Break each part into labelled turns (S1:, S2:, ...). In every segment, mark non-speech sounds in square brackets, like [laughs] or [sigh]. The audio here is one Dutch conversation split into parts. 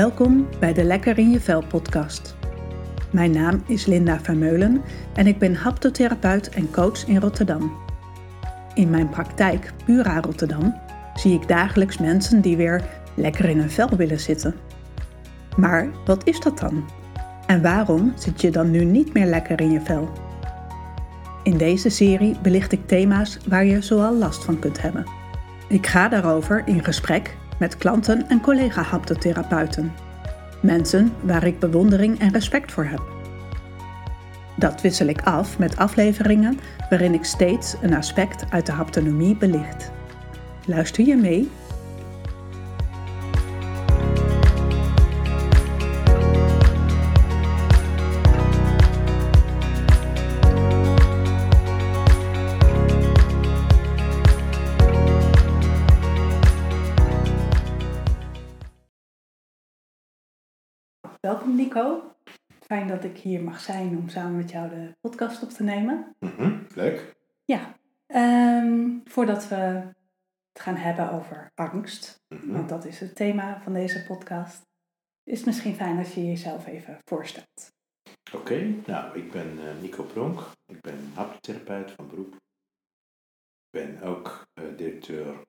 S1: Welkom bij de Lekker in je Vel podcast. Mijn naam is Linda Vermeulen en ik ben haptotherapeut en coach in Rotterdam. In mijn praktijk Pura Rotterdam zie ik dagelijks mensen die weer lekker in hun vel willen zitten. Maar wat is dat dan? En waarom zit je dan nu niet meer lekker in je vel? In deze serie belicht ik thema's waar je zoal last van kunt hebben. Ik ga daarover in gesprek met klanten en collega-haptotherapeuten. Mensen waar ik bewondering en respect voor heb. Dat wissel ik af met afleveringen waarin ik steeds een aspect uit de haptonomie belicht. Luister je mee? Nico. Fijn dat ik hier mag zijn om samen met jou de podcast op te nemen.
S2: Mhm, leuk.
S1: Ja, ehm, voordat we het gaan hebben over angst,
S2: Mhm.
S1: want dat is het thema van deze podcast, is het misschien fijn als je jezelf even voorstelt.
S2: Oké, nou, ik ben eh, Nico Pronk. Ik ben haptotherapeut van beroep. Ik ben ook eh, directeur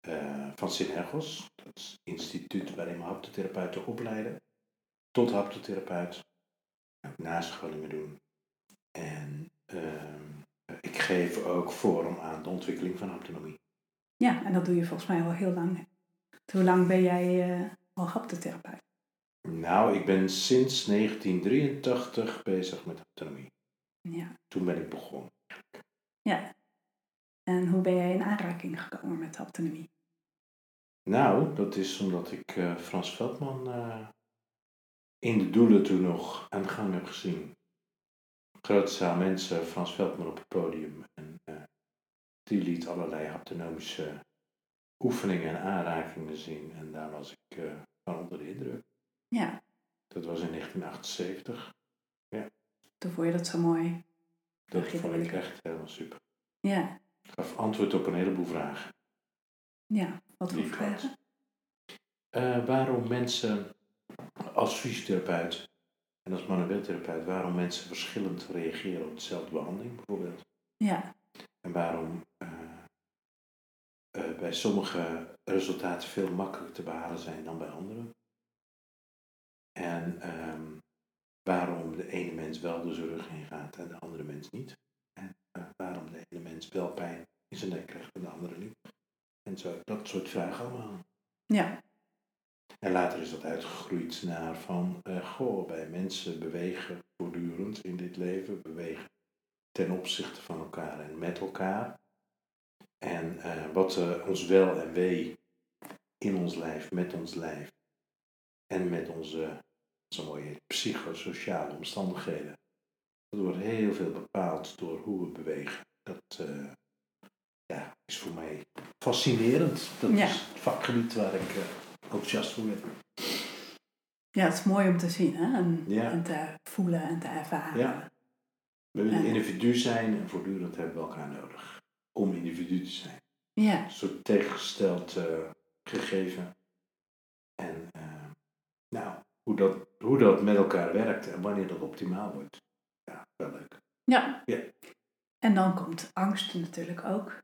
S2: eh, van Synergos. Dat is het instituut waarin we haptotherapeuten opleiden. Tot haptotherapeut. Ook nascholingen doen. En ehm, ik geef ook vorm aan de ontwikkeling van haptonomie.
S1: Ja, en dat doe je volgens mij al heel lang. Hoe lang ben jij eh, al haptotherapeut?
S2: Nou, ik ben sinds 1983 bezig met haptonomie.
S1: Ja.
S2: Toen ben ik begonnen.
S1: ja. En hoe ben jij in aanraking gekomen met haptonomie?
S2: Nou, dat is omdat ik eh, Frans Veldman eh, in de doelen toen nog aan de gang heb gezien. Grote zaal mensen, Frans Veldman op het podium. En eh, die liet allerlei haptonomische oefeningen en aanrakingen zien. En daar was ik eh, van onder de indruk.
S1: Ja,
S2: Dat was in 1978.
S1: toen vond je dat zo mooi.
S2: Dat vond ik echt helemaal super.
S1: Ja,
S2: Ik gaf antwoord op een heleboel vragen.
S1: ja. Wat voor vragen?
S2: Eh, waarom mensen als fysiotherapeut en als manueeltherapeut, waarom mensen verschillend reageren op dezelfde behandeling bijvoorbeeld.
S1: Ja,
S2: En waarom eh, eh, bij sommige resultaten veel makkelijker te behalen zijn dan bij anderen. En ehm, waarom de ene mens wel door zijn rug heen gaat en de andere mens niet. En eh, waarom de ene mens wel pijn in zijn nek krijgt en de andere niet. En zo, dat soort vragen allemaal.
S1: ja,
S2: En later is dat uitgegroeid naar van, eh, goh, bij mensen bewegen voortdurend in dit leven, bewegen ten opzichte van elkaar en met elkaar. En eh, wat eh, ons wel en wee in ons lijf, met ons lijf en met onze, zo mooi heet, psychosociale omstandigheden. Dat wordt heel veel bepaald door hoe we bewegen. Dat ja, is voor mij fascinerend. Dat
S1: Ja.
S2: is het vakgebied waar ik enthousiast voor ben.
S1: ja, het is mooi om te zien hè? En,
S2: Ja.
S1: en te voelen en te ervaren.
S2: Ja. We willen individu zijn en voortdurend hebben we elkaar nodig om individu te zijn.
S1: Ja,
S2: Een soort tegengesteld eh, gegeven. En eh, nou, hoe dat, hoe dat met elkaar werkt en wanneer dat optimaal wordt. Ja, wel leuk.
S1: ja.
S2: Ja.
S1: En dan komt angst natuurlijk ook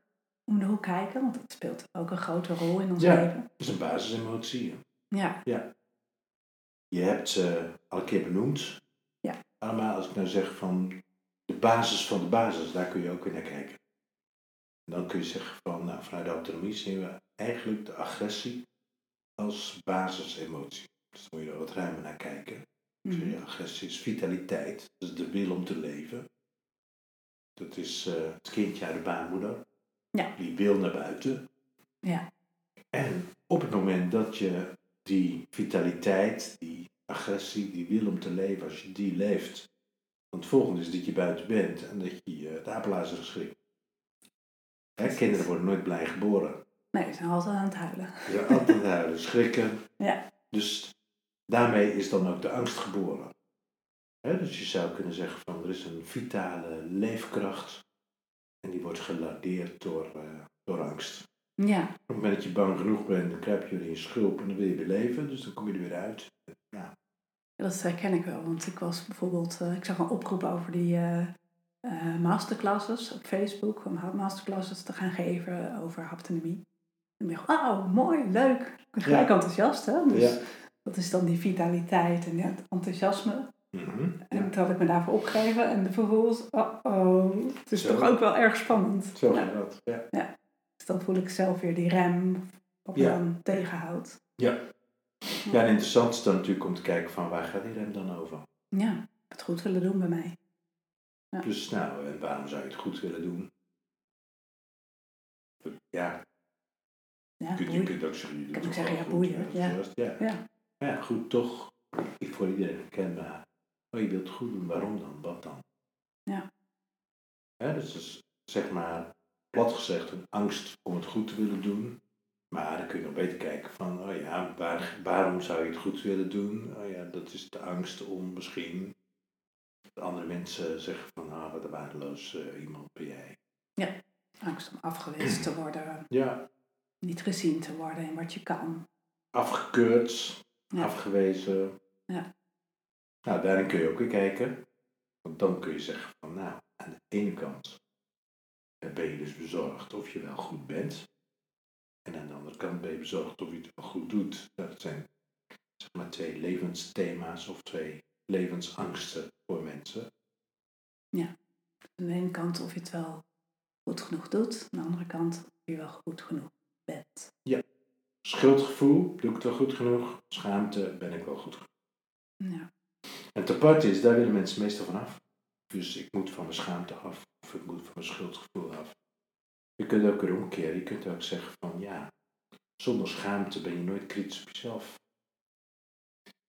S1: om de hoek kijken, want dat speelt ook een grote rol in ons
S2: Ja.
S1: leven.
S2: Dat is een basisemotie. hè.
S1: Ja,
S2: Je hebt ze al een keer benoemd.
S1: Ja.
S2: Allemaal als ik nou zeg van de basis van de basis, daar kun je ook weer naar kijken. En dan kun je zeggen van, nou, vanuit de autonomie zien we eigenlijk de agressie als basisemotie. Dus dan moet je er wat ruimer naar kijken. Dus je agressie is vitaliteit, dat is de wil om te leven. Dat is eh, het kindje uit de baarmoeder.
S1: Ja.
S2: Die wil naar buiten.
S1: ja,
S2: En op het moment dat je die vitaliteit, die agressie, die wil om te leven, als je die leeft, dan het volgende is dat je buiten bent en dat je het apenlazer schrikt. Hè, kinderen worden nooit blij geboren.
S1: nee, ze zijn altijd aan het huilen.
S2: Ze zijn altijd huilen, schrikken. [laughs]
S1: Ja,
S2: Dus daarmee is dan ook de angst geboren. Hè, dus je zou kunnen zeggen van er is een vitale leefkracht en die wordt gelardeerd door, eh, door angst.
S1: Ja,
S2: Op het moment dat je bang genoeg bent, dan kruip je weer in je schulp en dan wil je weer leven. Dus dan kom je er weer uit. Ja,
S1: dat herken ik wel. Want ik was bijvoorbeeld, eh, ik zag een oproep over die eh, masterclasses op Facebook. Om masterclasses te gaan geven over haptonomie. En ik dacht, wauw, mooi, leuk. Ik ben gelijk
S2: Ja.
S1: enthousiast, hè. Dus
S2: Ja.
S1: dat is dan die vitaliteit en het enthousiasme.
S2: Mhm.
S1: En toen had ik me daarvoor opgegeven. En vervolgens, oh, oh het is
S2: Zo.
S1: toch ook wel erg spannend.
S2: Zo
S1: Ja.
S2: gaat dat. Ja.
S1: Dus dan voel ik zelf weer die rem, wat me
S2: Ja.
S1: dan tegenhoudt.
S2: Ja. ja, en interessant is dan natuurlijk om te kijken van waar gaat die rem dan over?
S1: Ja, het goed willen doen bij mij. Ja.
S2: Dus nou, en waarom zou je het goed willen doen? Ja,
S1: Ja,
S2: je kunt, je
S1: boei.
S2: kunt ook zeggen, je doet
S1: Kan
S2: het
S1: ik zeggen, ja, boeien, ja.
S2: ja.
S1: Ja.
S2: Ja, goed, toch, ik voor iedereen herkenbaar. Oh, je wilt goed doen, waarom dan? Wat dan?
S1: Ja.
S2: Hè, dus dat is, zeg maar, plat gezegd, een angst om het goed te willen doen. Maar dan kun je nog beter kijken van, oh ja, waar, waarom zou je het goed willen doen? Oh ja, dat is de angst om misschien andere mensen zeggen van, ah, wat een waardeloos eh, iemand ben jij.
S1: Angst om afgewezen te worden,
S2: Ja,
S1: niet gezien te worden in wat je kan.
S2: afgekeurd,
S1: Ja.
S2: afgewezen.
S1: Ja.
S2: Nou, daarin kun je ook weer kijken. Want dan kun je zeggen van, nou, aan de ene kant eh, ben je dus bezorgd of je wel goed bent. En aan de andere kant ben je bezorgd of je het wel goed doet. Dat zijn zeg maar twee levensthema's of twee levensangsten voor mensen.
S1: Aan de ene kant of je het wel goed genoeg doet. Aan de andere kant of je wel goed genoeg bent.
S2: Schuldgevoel, doe ik het wel goed genoeg? Schaamte, ben ik wel goed genoeg?
S1: Ja.
S2: En te apart is, daar willen mensen meestal van af. Dus ik moet van mijn schaamte af, of ik moet van mijn schuldgevoel af. Je kunt ook weer omkeren, je kunt ook zeggen van ja, zonder schaamte ben je nooit kritisch op jezelf.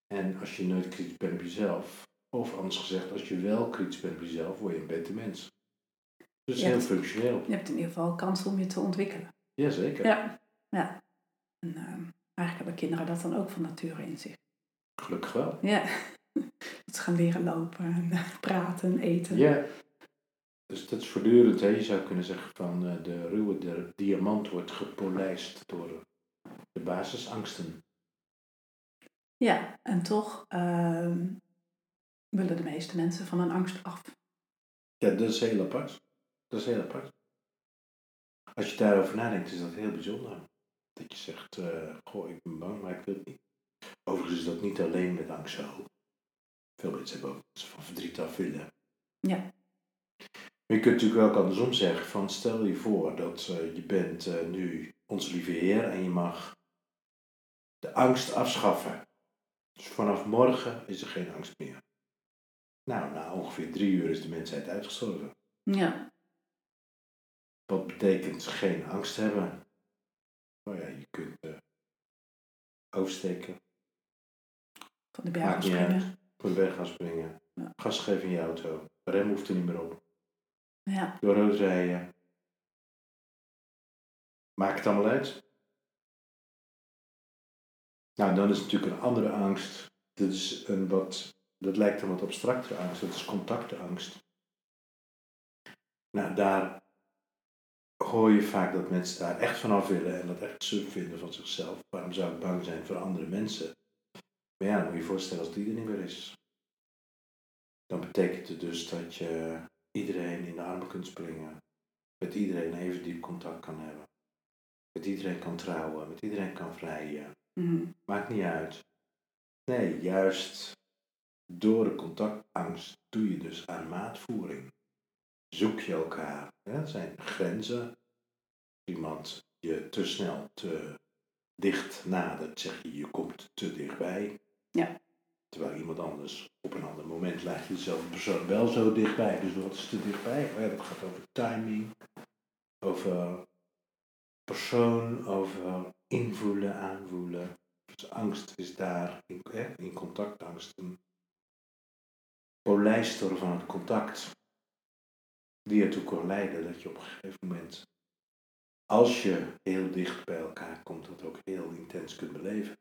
S2: En als je nooit kritisch bent op jezelf, of anders gezegd, als je wel kritisch bent op jezelf, word je een beter mens. Dus
S1: Ja,
S2: heel functioneel.
S1: Je hebt in ieder geval kans om je te ontwikkelen.
S2: Jazeker.
S1: Ja. ja. En ehm, eigenlijk hebben kinderen dat dan ook van nature in zich.
S2: Gelukkig wel.
S1: Ja. [laughs] Dat ze gaan leren lopen, en praten, eten.
S2: Ja. Dus dat is voortdurend. Hè. Je zou kunnen zeggen van eh, de ruwe de diamant wordt gepolijst door de basisangsten.
S1: Ja, en toch ehm, willen de meeste mensen van een angst af.
S2: Ja, dat is heel apart. Dat is heel apart. Als je daarover nadenkt, is dat heel bijzonder. Dat je zegt, eh, goh, ik ben bang, maar ik wil het niet. Overigens is dat niet alleen met angst zo. Veel mensen hebben ook dat ze van verdriet af willen.
S1: Ja.
S2: Maar je kunt natuurlijk ook andersom zeggen van stel je voor dat eh, je bent eh, nu onze lieve Heer en je mag de angst afschaffen. Dus vanaf morgen is er geen angst meer. Nou, na ongeveer drie uur is de mensheid uitgestorven.
S1: Ja,
S2: Wat betekent geen angst hebben? Nou ja, je kunt eh, oversteken,
S1: van de
S2: uit.
S1: springen.
S2: Voor de berg gaan springen,
S1: Ja.
S2: gas geven in je auto, rem hoeft er niet meer op,
S1: Ja,
S2: door rood rijden. Maakt het allemaal uit? Nou, dan is natuurlijk een andere angst. Dat, is een wat, dat lijkt een wat abstractere angst. Dat is contactangst. Nou, daar hoor je vaak dat mensen daar echt vanaf willen en dat echt sub vinden van zichzelf. Waarom zou ik bang zijn voor andere mensen? Maar ja, dan moet je je voorstellen als die er niet meer is. Dan betekent het dus dat je iedereen in de armen kunt springen. Met iedereen even diep contact kan hebben. Met iedereen kan trouwen, met iedereen kan vrijen.
S1: mhm.
S2: Maakt niet uit. Nee, juist door de contactangst doe je dus aan maatvoering. Zoek je elkaar. Hè? Het zijn grenzen. Als iemand je te snel te dicht nadert, zeg je je komt te dichtbij.
S1: Ja.
S2: Terwijl iemand anders op een ander moment lijkt dezelfde persoon wel zo dichtbij. Dus wat is te dichtbij? Oh dat gaat over timing, over persoon, over invoelen, aanvoelen. Dus angst is daar in, in contactangst een polijster van het contact. Die ertoe kan leiden dat je op een gegeven moment, als je heel dicht bij elkaar komt, dat ook heel intens kunt beleven.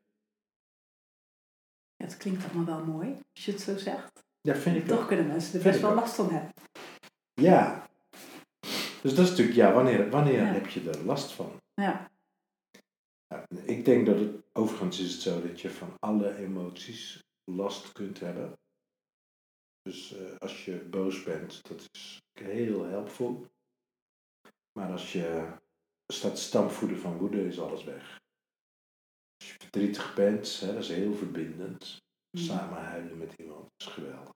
S1: Ja, het klinkt allemaal wel mooi, als je het zo zegt.
S2: Ja, vind ik
S1: Toch kunnen mensen er best wel last van hebben.
S2: Ja. Dus dat is natuurlijk, ja, wanneer, wanneer
S1: Ja.
S2: heb je er last van?
S1: Ja,
S2: Ja, ik denk dat het, overigens is het zo dat je van alle emoties last kunt hebben. Dus eh, als je boos bent, dat is heel helpvol. Maar als je staat stampvoeden van woede, is alles weg. Als je verdrietig bent, hè, dat is heel verbindend.
S1: Mhm.
S2: Samen huilen met iemand is geweldig.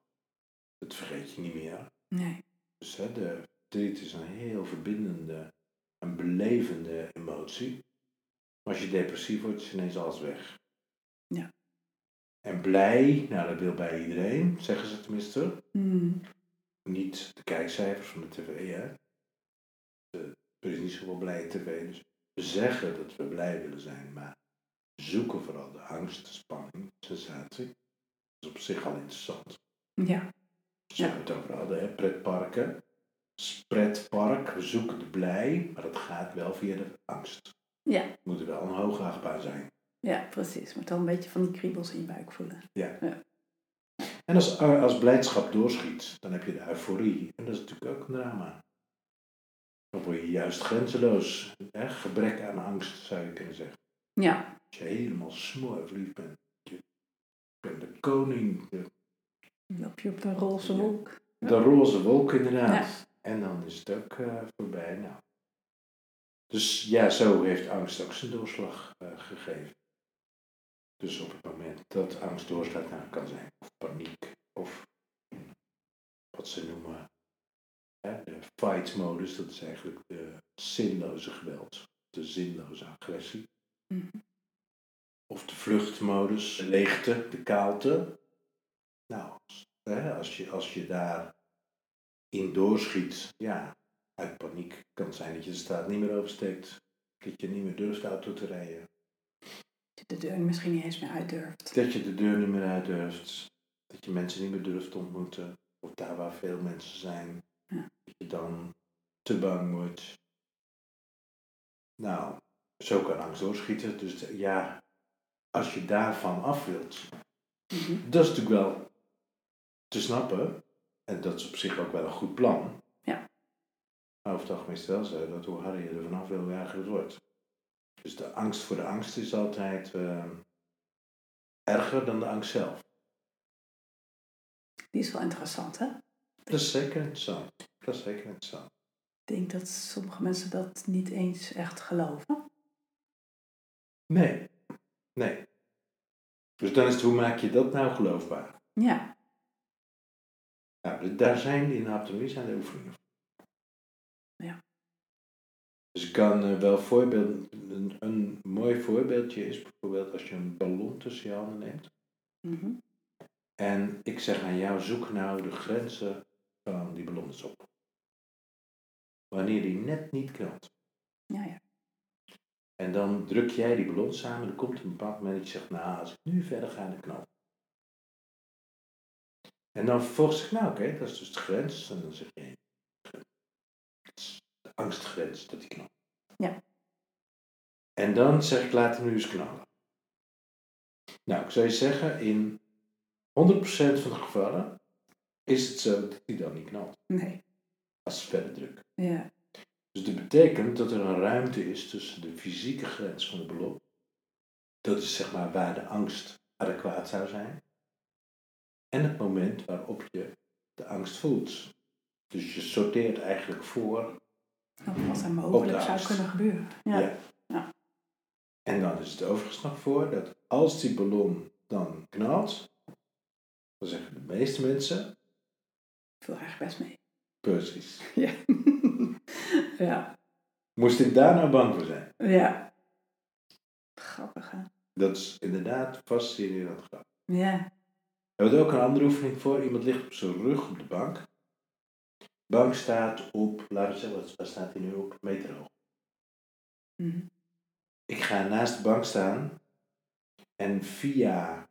S2: Dat vergeet je niet meer.
S1: Nee.
S2: Dus hè, de verdriet is een heel verbindende en belevende emotie. Maar als je depressief wordt, is ineens alles weg.
S1: Ja.
S2: En blij, nou dat wil bij iedereen, zeggen ze tenminste.
S1: Mm.
S2: Niet de kijkcijfers van de tv, hè. De- er is niet zoveel blije tv, dus we zeggen dat we blij willen zijn, maar zoeken vooral de angst, de spanning, de sensatie. Dat is op zich al interessant.
S1: Ja.
S2: Zo we het over hadden, hè? pretparken. Pretpark, we zoeken de blij, maar dat gaat wel via de angst.
S1: Ja.
S2: Het moet er wel een hoge achtbaan zijn.
S1: Ja, precies. Maar dan een beetje van die kriebels in je buik voelen.
S2: En als, als blijdschap doorschiet, dan heb je de euforie. En dat is natuurlijk ook een drama. Dan word je juist grenzeloos. Hè? Gebrek aan angst, zou je kunnen zeggen.
S1: Ja.
S2: Je helemaal smoor verliefd bent. Je bent de koning, de,
S1: Loop je op de roze
S2: Ja.
S1: wolk.
S2: de roze wolk inderdaad. En dan is het ook eh, voorbij. Nou. Dus ja, zo heeft angst ook zijn doorslag eh, gegeven. Dus op het moment dat angst doorslaat, nou, kan zijn of paniek of wat ze noemen hè, de fight-modus, dat is eigenlijk de zinloze geweld, de zinloze agressie.
S1: Mhm.
S2: Of de vluchtmodus, de leegte, de kaalte. Nou, als- hè, als, je, als je daar in doorschiet, ja, uit paniek kan het zijn dat je de straat niet meer oversteekt. Dat je niet meer durft auto te rijden.
S1: Dat je de deur misschien niet eens meer uit durft.
S2: Dat je de deur niet meer uit durft. Dat je mensen niet meer durft te ontmoeten. Of daar waar veel mensen zijn.
S1: Ja.
S2: Dat je dan te bang wordt. Nou, zo kan angst doorschieten. Dus ja, als je daarvan af wilt.
S1: Mhm.
S2: Dat is natuurlijk wel te snappen. En dat is op zich ook wel een goed plan.
S1: Ja.
S2: Maar over het algemeen wel zo dat hoe harder je er vanaf wil, hoe erger het wordt. Dus de angst voor de angst is altijd eh, erger dan de angst zelf.
S1: Die is wel interessant, hè?
S2: Dat is zeker interessant. Dat is zeker interessant.
S1: Ik denk dat sommige mensen dat niet eens echt geloven.
S2: Nee. Nee. Dus dan is het, hoe maak je dat nou geloofbaar?
S1: Ja.
S2: Nou, daar zijn in de haptonomie zijn de oefeningen voor.
S1: Ja.
S2: Dus ik kan eh, wel voorbeeld, een, een mooi voorbeeldje is bijvoorbeeld als je een ballon tussen je handen neemt.
S1: Mhm.
S2: En ik zeg aan jou, zoek nou de grenzen van die ballon eens op. Wanneer die net niet knalt.
S1: Ja, ja.
S2: En dan druk jij die ballon samen. Er komt een bepaald moment dat je zegt, nou, als ik nu verder ga, dan knalt. En dan vervolgens zeg ik, nou oké, dat is dus de grens. En dan zeg je, dat is de angstgrens dat die knalt.
S1: Ja.
S2: En dan zeg ik, laat hem nu eens knallen. Nou, ik zou je zeggen, in 100% van de gevallen is het zo dat die dan niet knalt.
S1: Nee.
S2: Als ze verder drukken.
S1: Ja.
S2: Dus dat betekent dat er een ruimte is tussen de fysieke grens van de ballon. Dat is zeg maar waar de angst adequaat zou zijn. En het moment waarop je de angst voelt. Dus je sorteert eigenlijk voor.
S1: Of wat er mogelijk zou kunnen gebeuren. Ja.
S2: Ja.
S1: Ja.
S2: En dan is het overigens nog voor dat als die ballon dan knalt, dan zeggen de meeste mensen,
S1: Ik voel eigenlijk best mee.
S2: precies.
S1: Ja. [laughs] ja.
S2: Moest ik daar nou bang voor zijn?
S1: Ja. Grappig, hè?
S2: Dat is inderdaad fascinerend grappig.
S1: Ja.
S2: We hebben er ook een andere oefening voor. Iemand ligt op zijn rug op de bank. De bank staat op, laten we zeggen, wat- waar staat hij nu op? Meter hoog.
S1: Mhm.
S2: Ik ga naast de bank staan en via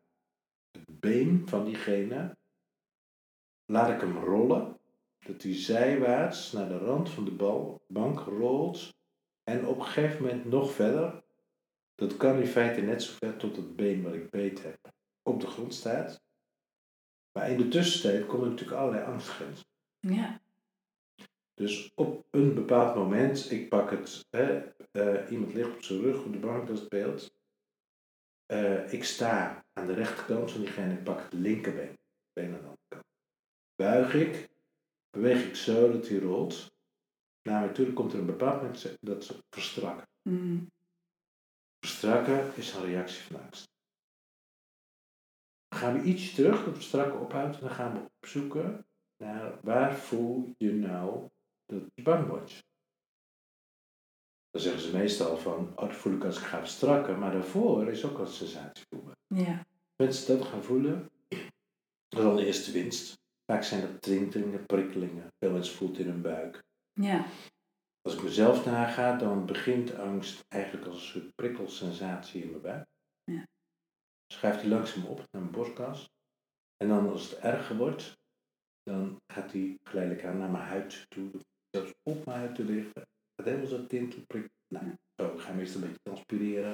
S2: het been van diegene laat ik hem rollen. Dat hij zijwaarts naar de rand van de bal, bank rolt en op een gegeven moment nog verder. Dat kan in feite net zo ver tot het been wat ik beet heb op de grond staat. Maar in de tussentijd komen natuurlijk allerlei angstgrenzen.
S1: Ja.
S2: Dus op een bepaald moment, ik pak het, hè, eh, iemand ligt op zijn rug op de bank, dat beeld. Eh, ik sta aan de rechterkant van diegene, ik pak het linkerbeen, been aan de andere kant. Buig ik, beweeg ik zo dat hij rolt. Nou, natuurlijk komt er een bepaald moment dat ze verstrakken.
S1: Mm.
S2: Verstrakken is een reactie van angst. Dan gaan we iets terug, dat verstrakken ophoudt, en dan gaan we opzoeken naar waar voel je nou dat je bang wordt. Dan zeggen ze meestal van, oh, dat voel ik als ik ga verstrakken, maar daarvoor is ook een sensatie voelen.
S1: Ja.
S2: Mensen dat gaan voelen, dat is al de eerste winst. Vaak zijn dat tintelingen, prikkelingen. Veel mensen voelt in hun buik.
S1: Ja.
S2: Als ik mezelf naga, dan begint angst eigenlijk als een soort prikkelsensatie in mijn buik.
S1: Ja.
S2: Schuift die langzaam op naar mijn borstkas. En dan als het erger wordt, dan gaat die geleidelijk aan naar mijn huid toe. Zelfs op mijn huid te liggen. Gaat helemaal zo tintel, prikkel. Nou, zo ga je meestal een beetje transpireren.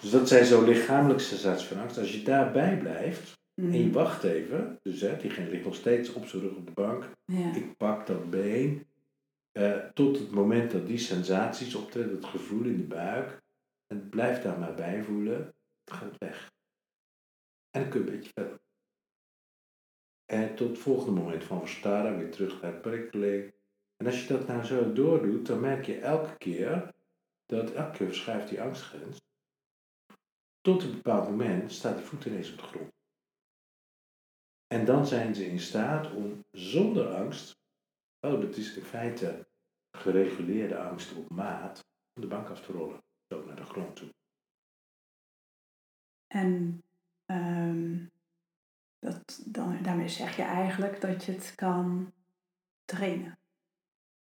S2: Dus dat zijn zo lichamelijke sensaties van angst. Als je daarbij blijft, en je
S1: Mm.
S2: wacht even, dus hè, diegene ligt nog steeds op zijn rug op de bank.
S1: Ja.
S2: Ik pak dat been eh, tot het moment dat die sensaties optreden, het gevoel in de buik. En het blijft daar maar bij voelen, het gaat weg. En dan kun je een beetje verder. En tot het volgende moment van verstarren, weer terug naar prikkeling. En als je dat nou zo doordoet, dan merk je elke keer dat elke keer verschuift die angstgrens. Tot een bepaald moment staat de voet ineens op de grond. En dan zijn ze in staat om zonder angst, oh dat is in feite gereguleerde angst op maat, om de bank af te rollen, zo naar de grond toe.
S1: En ehm, dat, dan, daarmee zeg je eigenlijk dat je het kan trainen.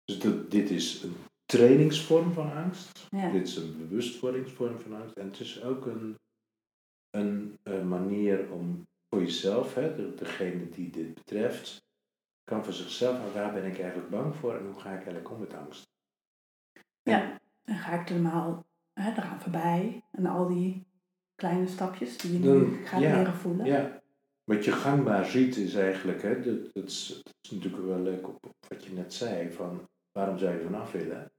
S2: Dus dat, dit is een trainingsvorm van angst,
S1: Ja.
S2: dit is een bewustwordingsvorm van angst en het is ook een, een, eh, manier om voor jezelf, hè, de- degene die dit betreft, kan voor zichzelf, maar waar ben ik eigenlijk bang voor en hoe ga ik eigenlijk om met angst?
S1: Ja, dan ga ik er normaal hè, eraan voorbij. En al die kleine stapjes die je nu
S2: Dan-
S1: gaat
S2: ja,
S1: leren voelen.
S2: Ja, wat je gangbaar ziet is eigenlijk, hè, dat, dat, is, dat is natuurlijk wel leuk op, op wat je net zei, van waarom zou je vanaf willen?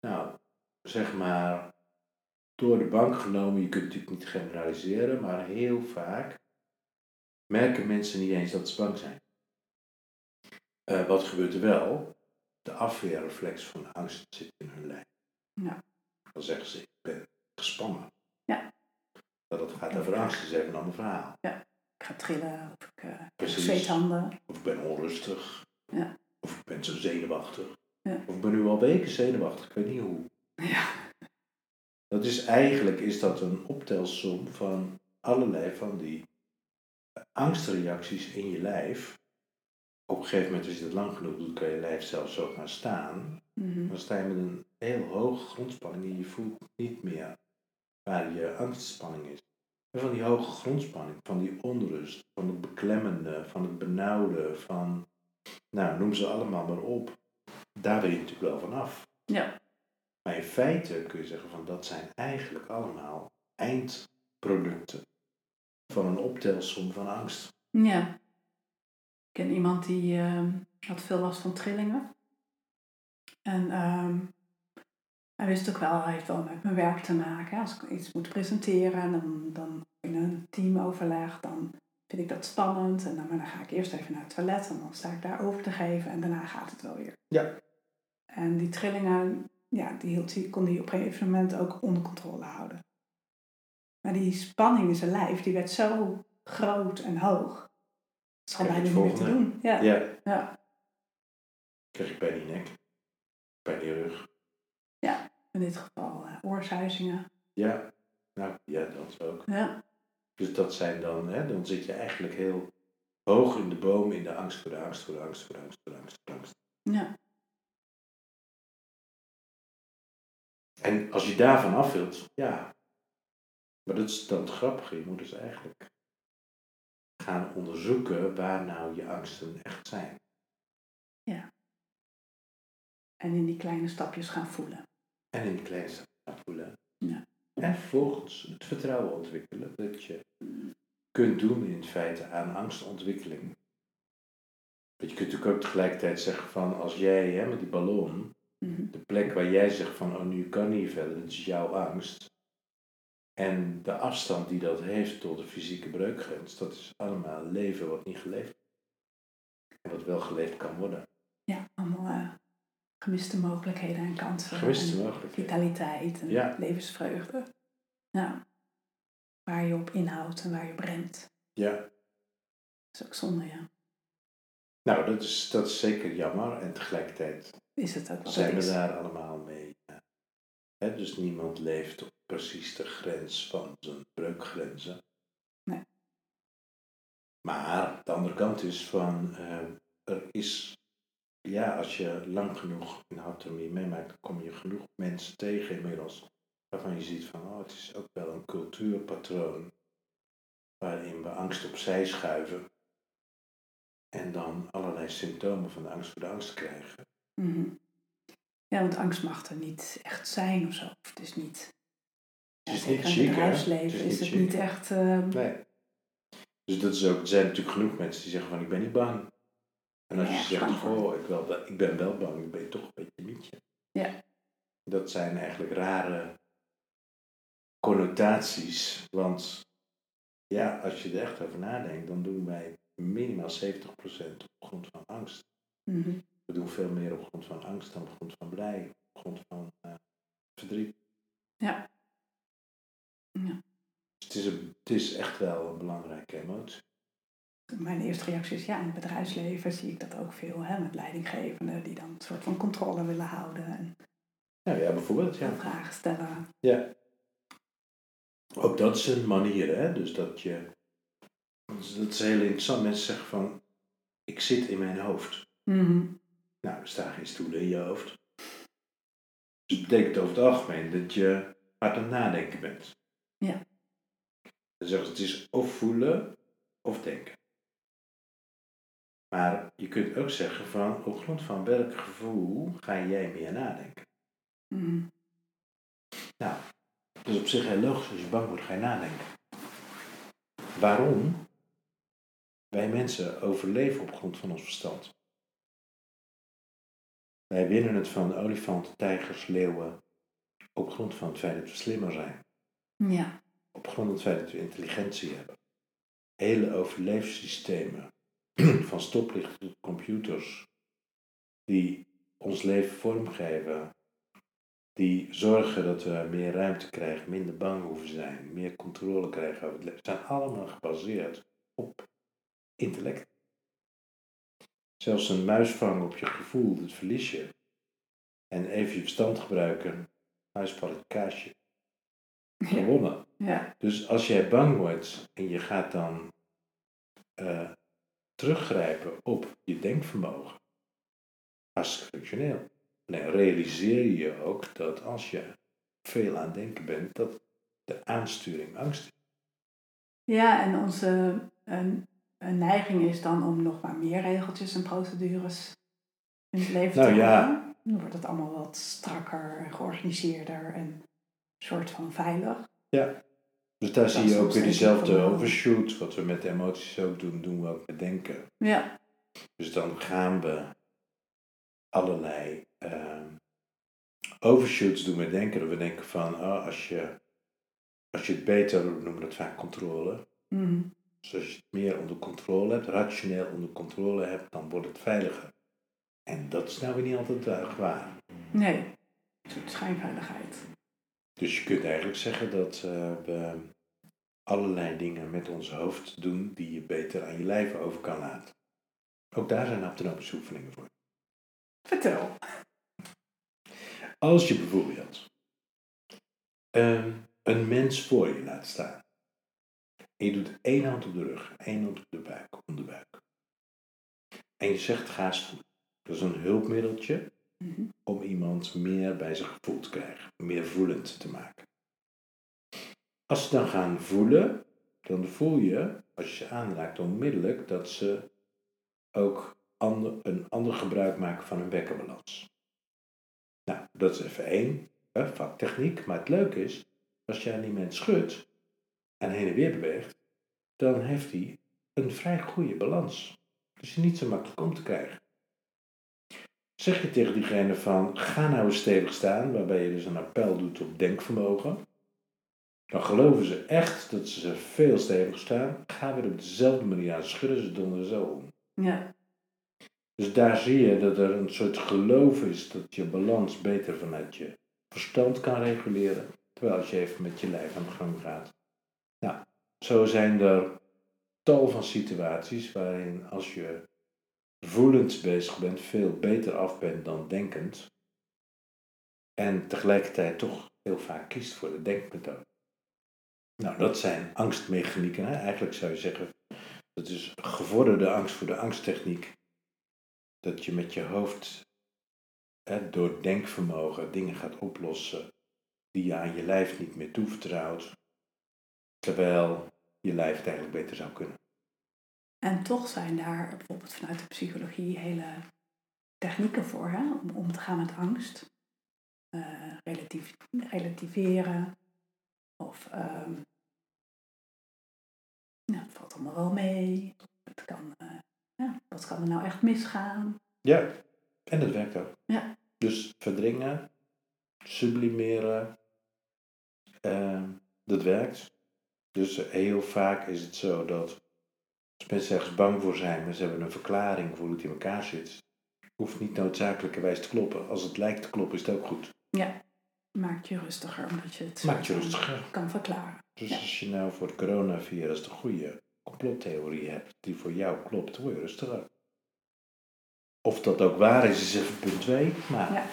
S2: Nou, zeg maar, door de bank genomen, je kunt natuurlijk niet generaliseren, maar heel vaak merken mensen niet eens dat ze bang zijn. Eh, wat gebeurt er wel? De afweerreflex van angst zit in hun lijf.
S1: Ja.
S2: Dan zeggen ze, ik ben gespannen.
S1: Ja.
S2: Dat het gaat over angst is even een ander verhaal.
S1: Ik ga trillen of ik uh,
S2: Precies.
S1: zweethanden.
S2: Of ik ben onrustig.
S1: Ja.
S2: Of ik ben zo zenuwachtig.
S1: Ja.
S2: Of ik ben nu al weken zenuwachtig, ik weet niet hoe.
S1: Ja.
S2: Dat is eigenlijk is dat een optelsom van allerlei van die angstreacties in je lijf. Op een gegeven moment, als je dat lang genoeg doet, kan je lijf zelfs zo gaan staan.
S1: Mhm.
S2: Dan sta je met een heel hoge grondspanning en je voelt niet meer waar je angstspanning is. En van die hoge grondspanning, van die onrust, van het beklemmende, van het benauwde, van, nou noem ze allemaal maar op. Daar ben je natuurlijk wel vanaf.
S1: Ja.
S2: Maar in feite kun je zeggen van dat zijn eigenlijk allemaal eindproducten van een optelsom van angst.
S1: Ja. Ik ken iemand die ehm, had veel last van trillingen. En ehm, hij wist ook wel, hij heeft wel met mijn werk te maken. Als ik iets moet presenteren en dan, dan in een teamoverleg, dan vind ik dat spannend. En dan, maar dan ga ik eerst even naar het toilet en dan sta ik daar over te geven en daarna gaat het wel weer.
S2: Ja.
S1: En die trillingen, ja, die hield hij, kon hij op een gegeven moment ook onder controle houden. Maar die spanning in zijn lijf, die werd zo groot en hoog. Dat is gewoon bijna
S2: je
S1: niet meer te doen. Ja.
S2: Ja,
S1: ja.
S2: je pijn in je nek, pijn in je rug.
S1: In dit geval oorsuizingen.
S2: Ja, nou ja, dat ook.
S1: Ja.
S2: Dus dat zijn dan, hè, dan zit je eigenlijk heel hoog in de boom in de angst voor de angst voor de angst voor de angst voor de angst voor de angst.
S1: Ja.
S2: En als je daarvan af wilt, ja. Maar dat is dan het grappige. Je moet dus eigenlijk gaan onderzoeken waar nou je angsten echt zijn.
S1: En in die kleine stapjes gaan voelen.
S2: En in de kleine stap gaan voelen.
S1: Ja.
S2: En vervolgens het vertrouwen ontwikkelen dat je kunt doen in feite aan angstontwikkeling. Want je kunt natuurlijk ook tegelijkertijd zeggen van als jij hè, met die ballon,
S1: Mhm.
S2: de plek waar jij zegt van oh nu kan niet verder, dat is jouw angst. En de afstand die dat heeft tot de fysieke breukgrens, dat is allemaal leven wat niet geleefd is. En wat wel geleefd kan worden.
S1: Ja, allemaal eh, gemiste mogelijkheden en kansen.
S2: Gemiste
S1: en
S2: mogelijkheden.
S1: Vitaliteit en
S2: Ja.
S1: levensvreugde. Ja. Waar je op inhoudt en waar je op remt.
S2: Ja,
S1: Dat is ook zonde, ja.
S2: nou dat is, dat is zeker jammer en tegelijkertijd
S1: Is het ook wat
S2: zijn we daar allemaal mee. ja. Hè, dus niemand leeft op precies de grens van zijn breukgrenzen.
S1: Nee.
S2: Maar de andere kant is van, eh, er is, ja, als je lang genoeg in autonomie meemaakt, dan kom je genoeg mensen tegen inmiddels, waarvan je ziet van, oh, het is ook wel een cultuurpatroon, waarin we angst opzij schuiven en dan allerlei symptomen van de angst voor de angst krijgen.
S1: Mhm. Ja, want angst mag er niet echt zijn of zo. Of het is niet...
S2: Is niet chic,
S1: het
S2: is
S1: het niet echt... eh,
S2: Nee. Dus dat is ook, er zijn natuurlijk genoeg mensen die zeggen van ik ben niet bang. En als je zegt, goh, ik, wel, ik ben wel bang, dan ben je toch een beetje mietje.
S1: Ja.
S2: Dat zijn eigenlijk rare connotaties. Want ja, als je er echt over nadenkt, dan doen wij minimaal 70% op grond van angst.
S1: mhm.
S2: We doen veel meer op grond van angst dan op grond van blij, op grond van eh, verdriet.
S1: Ja. Ja.
S2: Dus het is, een, het is echt wel een belangrijke emotie.
S1: Mijn eerste reactie is ja, in het bedrijfsleven zie ik dat ook veel. Hè, met leidinggevenden die dan een soort van controle willen houden. En
S2: Nou ja, bijvoorbeeld, ja.
S1: vragen stellen.
S2: Ja. Ook dat is een manier, hè? Dus dat je. Dat is heel interessant. Mensen zeggen van. Ik zit in mijn hoofd.
S1: Mhm.
S2: Nou, er staan geen stoelen in je hoofd. Dus dat betekent over het algemeen dat je hard aan het nadenken bent.
S1: Ja.
S2: Dan zeggen ze het is of voelen of denken. Maar je kunt ook zeggen van op grond van welk gevoel ga jij meer nadenken.
S1: Mhm.
S2: Nou, dat is op zich heel logisch. Als je bang wordt, ga je nadenken. Waarom? Wij mensen overleven op grond van ons verstand. Wij winnen het van olifanten, tijgers, leeuwen op grond van het feit dat we slimmer zijn.
S1: Ja.
S2: Op grond dat we intelligentie hebben. Hele overleefsystemen, [clears throat] van stoplichten tot computers, die ons leven vormgeven, die zorgen dat we meer ruimte krijgen, minder bang hoeven zijn, meer controle krijgen over het leven, zijn allemaal gebaseerd op intellect. Zelfs een muis vangen op je gevoel, dat verlies je. En even je verstand gebruiken, muisvalletje kaasje. Gewonnen.
S1: ja.
S2: Dus als jij bang wordt en je gaat dan eh, teruggrijpen op je denkvermogen, hartstikke functioneel. Alleen realiseer je je ook dat als je veel aan het denken bent, dat de aansturing angst is.
S1: Ja, en onze een, een neiging is dan om nog maar meer regeltjes en procedures in het leven
S2: Nou
S1: te
S2: ja.
S1: houden. Dan wordt het allemaal wat strakker en georganiseerder en soort van veilig.
S2: Ja. Dus daar
S1: Dat
S2: zie
S1: is
S2: je ook weer diezelfde overshoot. Wat we met emoties ook doen, doen we ook met denken.
S1: Ja,
S2: Dus dan gaan we allerlei ehm, overshoots doen met denken. Dat we denken van, oh, als, je, als je het beter, we noemen dat vaak controle.
S1: Mhm.
S2: Dus als je het meer onder controle hebt, rationeel onder controle hebt, dan wordt het veiliger. En dat is nou weer niet altijd uh, waar.
S1: nee, een soort schijnveiligheid.
S2: Dus je kunt eigenlijk zeggen dat eh, we allerlei dingen met ons hoofd doen die je beter aan je lijf over kan laten. Ook daar zijn autonomische oefeningen voor.
S1: Vertel.
S2: Als je bijvoorbeeld ehm, een mens voor je laat staan. En je doet één hand op de rug, één hand op de buik, onderbuik. En je zegt ga eens voelen. Dat is een hulpmiddeltje
S1: Mhm.
S2: om iemand meer bij zijn gevoel te krijgen, meer voelend te maken. Als ze dan gaan voelen, dan voel je, als je ze aanraakt, onmiddellijk dat ze ook ander, een ander gebruik maken van hun bekkenbalans. Nou, dat is even één hè, vaktechniek, maar het leuke is, als je aan die mens schudt en heen en weer beweegt, dan heeft hij een vrij goede balans. Dus niet zo makkelijk om te krijgen. Zeg je tegen diegene van, ga nou eens stevig staan, waarbij je dus een appel doet op denkvermogen. Dan geloven ze echt dat ze veel steviger staan. Gaan we er op dezelfde manier aan schudden, ze donderen zo om.
S1: Ja.
S2: Dus daar zie je dat er een soort geloof is dat je balans beter vanuit je verstand kan reguleren. Terwijl als je even met je lijf aan de gang gaat. Nou, zo zijn er tal van situaties waarin als je voelend bezig bent, veel beter af bent dan denkend. En tegelijkertijd toch heel vaak kiest voor de denkmethode. Nou, dat zijn angstmechanieken. Hè? Eigenlijk zou je zeggen, dat is gevorderde angst voor de angsttechniek. Dat je met je hoofd door denkvermogen dingen gaat oplossen die je aan je lijf niet meer toevertrouwt. Terwijl je lijf het eigenlijk beter zou kunnen.
S1: En toch zijn daar bijvoorbeeld vanuit de psychologie hele technieken voor hè? om om te gaan met angst. Uh, relatief, relativeren. Of um, nou, het valt allemaal wel mee. Het kan, uh, ja, wat kan er nou echt misgaan?
S2: Ja, en het werkt ook.
S1: Ja.
S2: Dus verdringen, sublimeren, uh, dat werkt. Dus heel vaak is het zo dat als mensen ergens bang voor zijn, maar ze hebben een verklaring voor hoe het in elkaar zit, hoeft niet noodzakelijkerwijs te kloppen. Als het lijkt te kloppen, is het ook goed.
S1: Ja, maakt je rustiger omdat je het
S2: maakt je rustiger.
S1: kan verklaren.
S2: Dus als je nou voor het coronavirus de goede complottheorie hebt die voor jou klopt, word je rustiger. Of dat ook waar is, is even punt 2. Maar
S1: ja.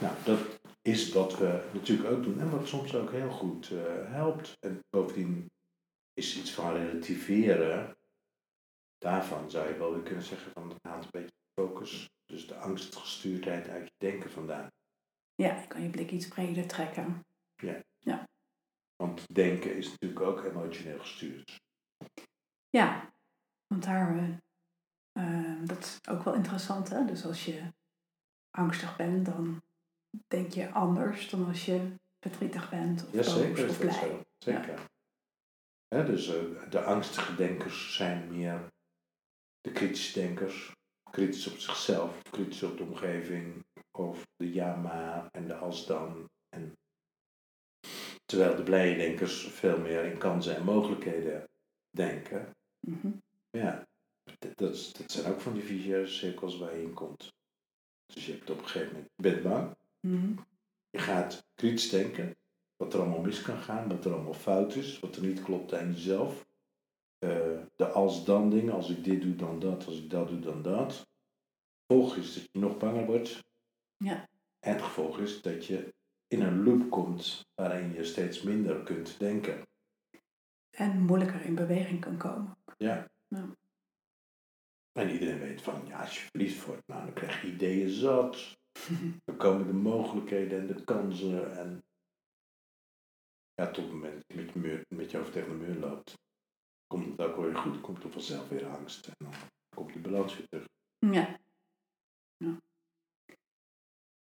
S2: nou, dat is wat we natuurlijk ook doen en wat soms ook heel goed uh, helpt. En bovendien is iets van relativeren daarvan zou je wel weer kunnen zeggen van haalt een beetje focus, dus de angstgestuurdheid uit je denken vandaan.
S1: Ja, je kan je blik iets breder trekken.
S2: Ja.
S1: ja.
S2: Want denken is natuurlijk ook emotioneel gestuurd.
S1: Ja, want daar, uh, dat is ook wel interessant hè. Dus als je angstig bent, dan denk je anders dan als je verdrietig bent of
S2: ja, zeker
S1: of blij.
S2: Zo. Zeker. Ja. dus uh, de angstige denkers zijn meer de kritische denkers, kritisch op zichzelf, kritisch op de omgeving, of de ja en de als dan. En terwijl de blije denkers veel meer in kansen en mogelijkheden denken.
S1: Mm
S2: Ja, dat, dat zijn ook van die vicieuze cirkels waar je in komt. Dus je hebt op een gegeven moment, je bent bang,
S1: mm
S2: je gaat kritisch denken, wat er allemaal mis kan gaan, wat er allemaal fout is, wat er niet klopt aan jezelf. Uh, de als-dan dingen, als ik dit doe dan dat, als ik dat doe dan dat. Gevolg is dat je nog banger wordt.
S1: Ja.
S2: En het gevolg is dat je in een loop komt waarin je steeds minder kunt denken.
S1: En moeilijker in beweging kan komen.
S2: Ja.
S1: ja.
S2: En iedereen weet van, ja, als je verliefd wordt, nou, dan krijg je ideeën zat. [laughs] dan komen de mogelijkheden en de kansen. En ja, tot het moment dat je met je, muur, met je hoofd tegen de muur loopt, komt het ook weer goed. Komt er vanzelf weer angst. En dan komt die balans weer terug.
S1: Ja. ja.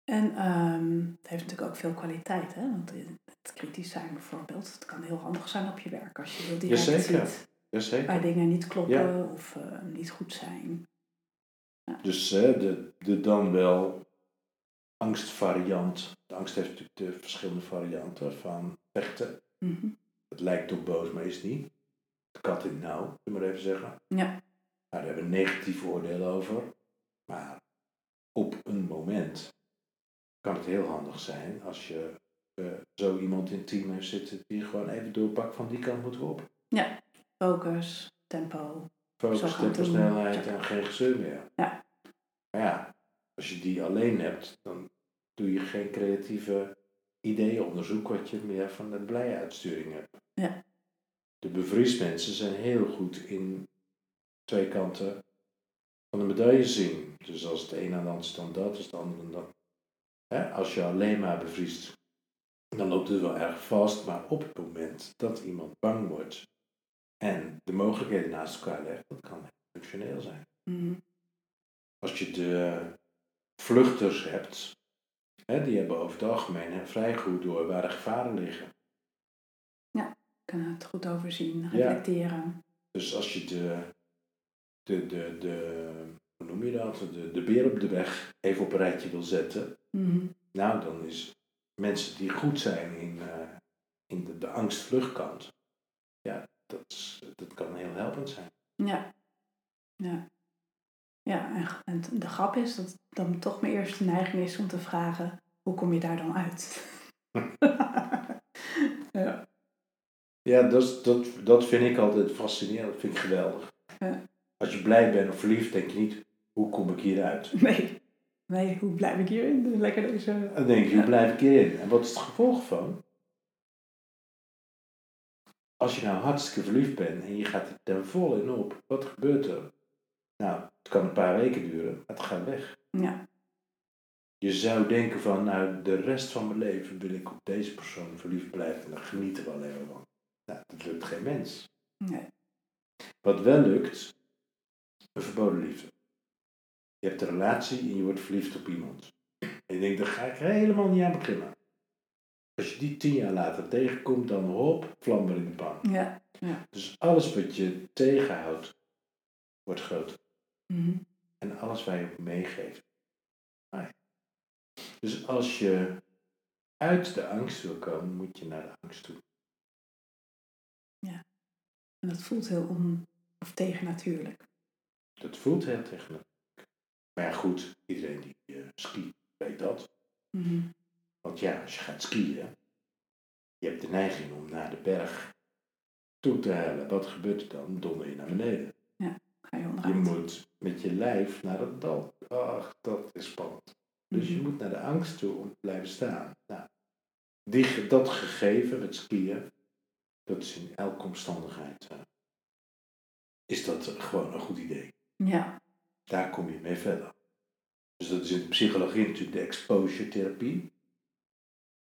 S1: En um, het heeft natuurlijk ook veel kwaliteit, hè? Want het kritisch zijn bijvoorbeeld, het kan heel handig zijn op je werk als je heel direct
S2: Jazeker.
S1: ziet
S2: Jazeker.
S1: waar dingen niet kloppen of uh, niet goed zijn.
S2: Ja. Dus uh, de, de dan wel angstvariant. De angst heeft natuurlijk de verschillende varianten van vechten.
S1: Mm -hmm.
S2: Het lijkt ook boos, maar is niet. Kat in nauw, zullen we maar even zeggen.
S1: Ja.
S2: Nou, daar hebben we een negatief oordeel over. Maar op een moment kan het heel handig zijn als je uh, zo iemand in het team heeft zitten die gewoon even doorpakt van die kant moeten we op.
S1: Ja, focus, tempo.
S2: Focus, tempo, snelheid en geen gezeur meer.
S1: Ja.
S2: Maar ja, als je die alleen hebt, dan doe je geen creatieve ideeënonderzoek wat je meer van de blije uitsturing hebt.
S1: Ja.
S2: De bevriesmensen zijn heel goed in twee kanten van de medaille zien. Dus als het een aan de hand is dan dat, is de ander dan dat. Hè? Als je alleen maar bevriest, dan loopt het wel erg vast. Maar op het moment dat iemand bang wordt en de mogelijkheden naast elkaar legt, dat kan functioneel zijn.
S1: Mm.
S2: Als je de vluchters hebt, hè, die hebben over het algemeen vrij goed door waar de gevaren liggen.
S1: Kunnen het goed overzien, reflecteren.
S2: Dus als je de de, de, de, hoe noem je dat, de, de beer op de weg even op een rijtje wil zetten,
S1: Mhm.
S2: nou dan is mensen die goed zijn in, eh, in de, de angst-vluchtkant, ja, dat, is, dat kan heel helpend zijn.
S1: Ja. Ja. Ja, en, en de grap is dat dan toch mijn eerste neiging is om te vragen, hoe kom je daar dan uit? [laughs] [laughs] ja.
S2: Ja, dat, dat, dat vind ik altijd fascinerend, dat vind ik geweldig.
S1: Ja.
S2: Als je blij bent of verliefd, denk je niet, hoe kom ik hieruit?
S1: Nee. Nee, hoe blijf ik hierin? Lekker deze...
S2: Dan denk je, hoe blijf ik hierin? En wat is het gevolg van? Als je nou hartstikke verliefd bent en je gaat er ten volle in op, wat gebeurt er? Nou, het kan een paar weken duren, maar het gaat weg.
S1: Ja.
S2: Je zou denken van, nou, de rest van mijn leven wil ik op deze persoon verliefd blijven en dan genieten we alleen maar van. Nou, dat lukt geen mens.
S1: Nee.
S2: Wat wel lukt, een verboden liefde. Je hebt een relatie en je wordt verliefd op iemand. En je denkt, daar ga ik helemaal niet aan beginnen. Als je die tien jaar later tegenkomt, dan hop, vlam er in de pan.
S1: Ja.
S2: Dus alles wat je tegenhoudt, wordt groter.
S1: Mhm.
S2: En alles waar je op meegeeft. Ah ja. Dus als je uit de angst wil komen, moet je naar de angst toe.
S1: En dat voelt heel on... of tegennatuurlijk.
S2: Dat voelt heel technisch. Maar ja, goed, iedereen die uh, skiet, weet dat.
S1: Mhm.
S2: Want ja, als je gaat skiën, je hebt de neiging om naar de berg toe te hellen. Wat gebeurt er dan? Donder je naar beneden.
S1: Ga je
S2: Je
S1: onderuit.
S2: moet met je lijf naar het dal. Ach, dat is spannend. Dus je
S1: Mhm.
S2: moet naar de angst toe om te blijven staan. Nou, die, dat gegeven, het skiën, dat is in elke omstandigheid, eh, is dat gewoon een goed idee.
S1: Ja.
S2: Daar kom je mee verder. Dus dat is in de psychologie natuurlijk de exposure therapie.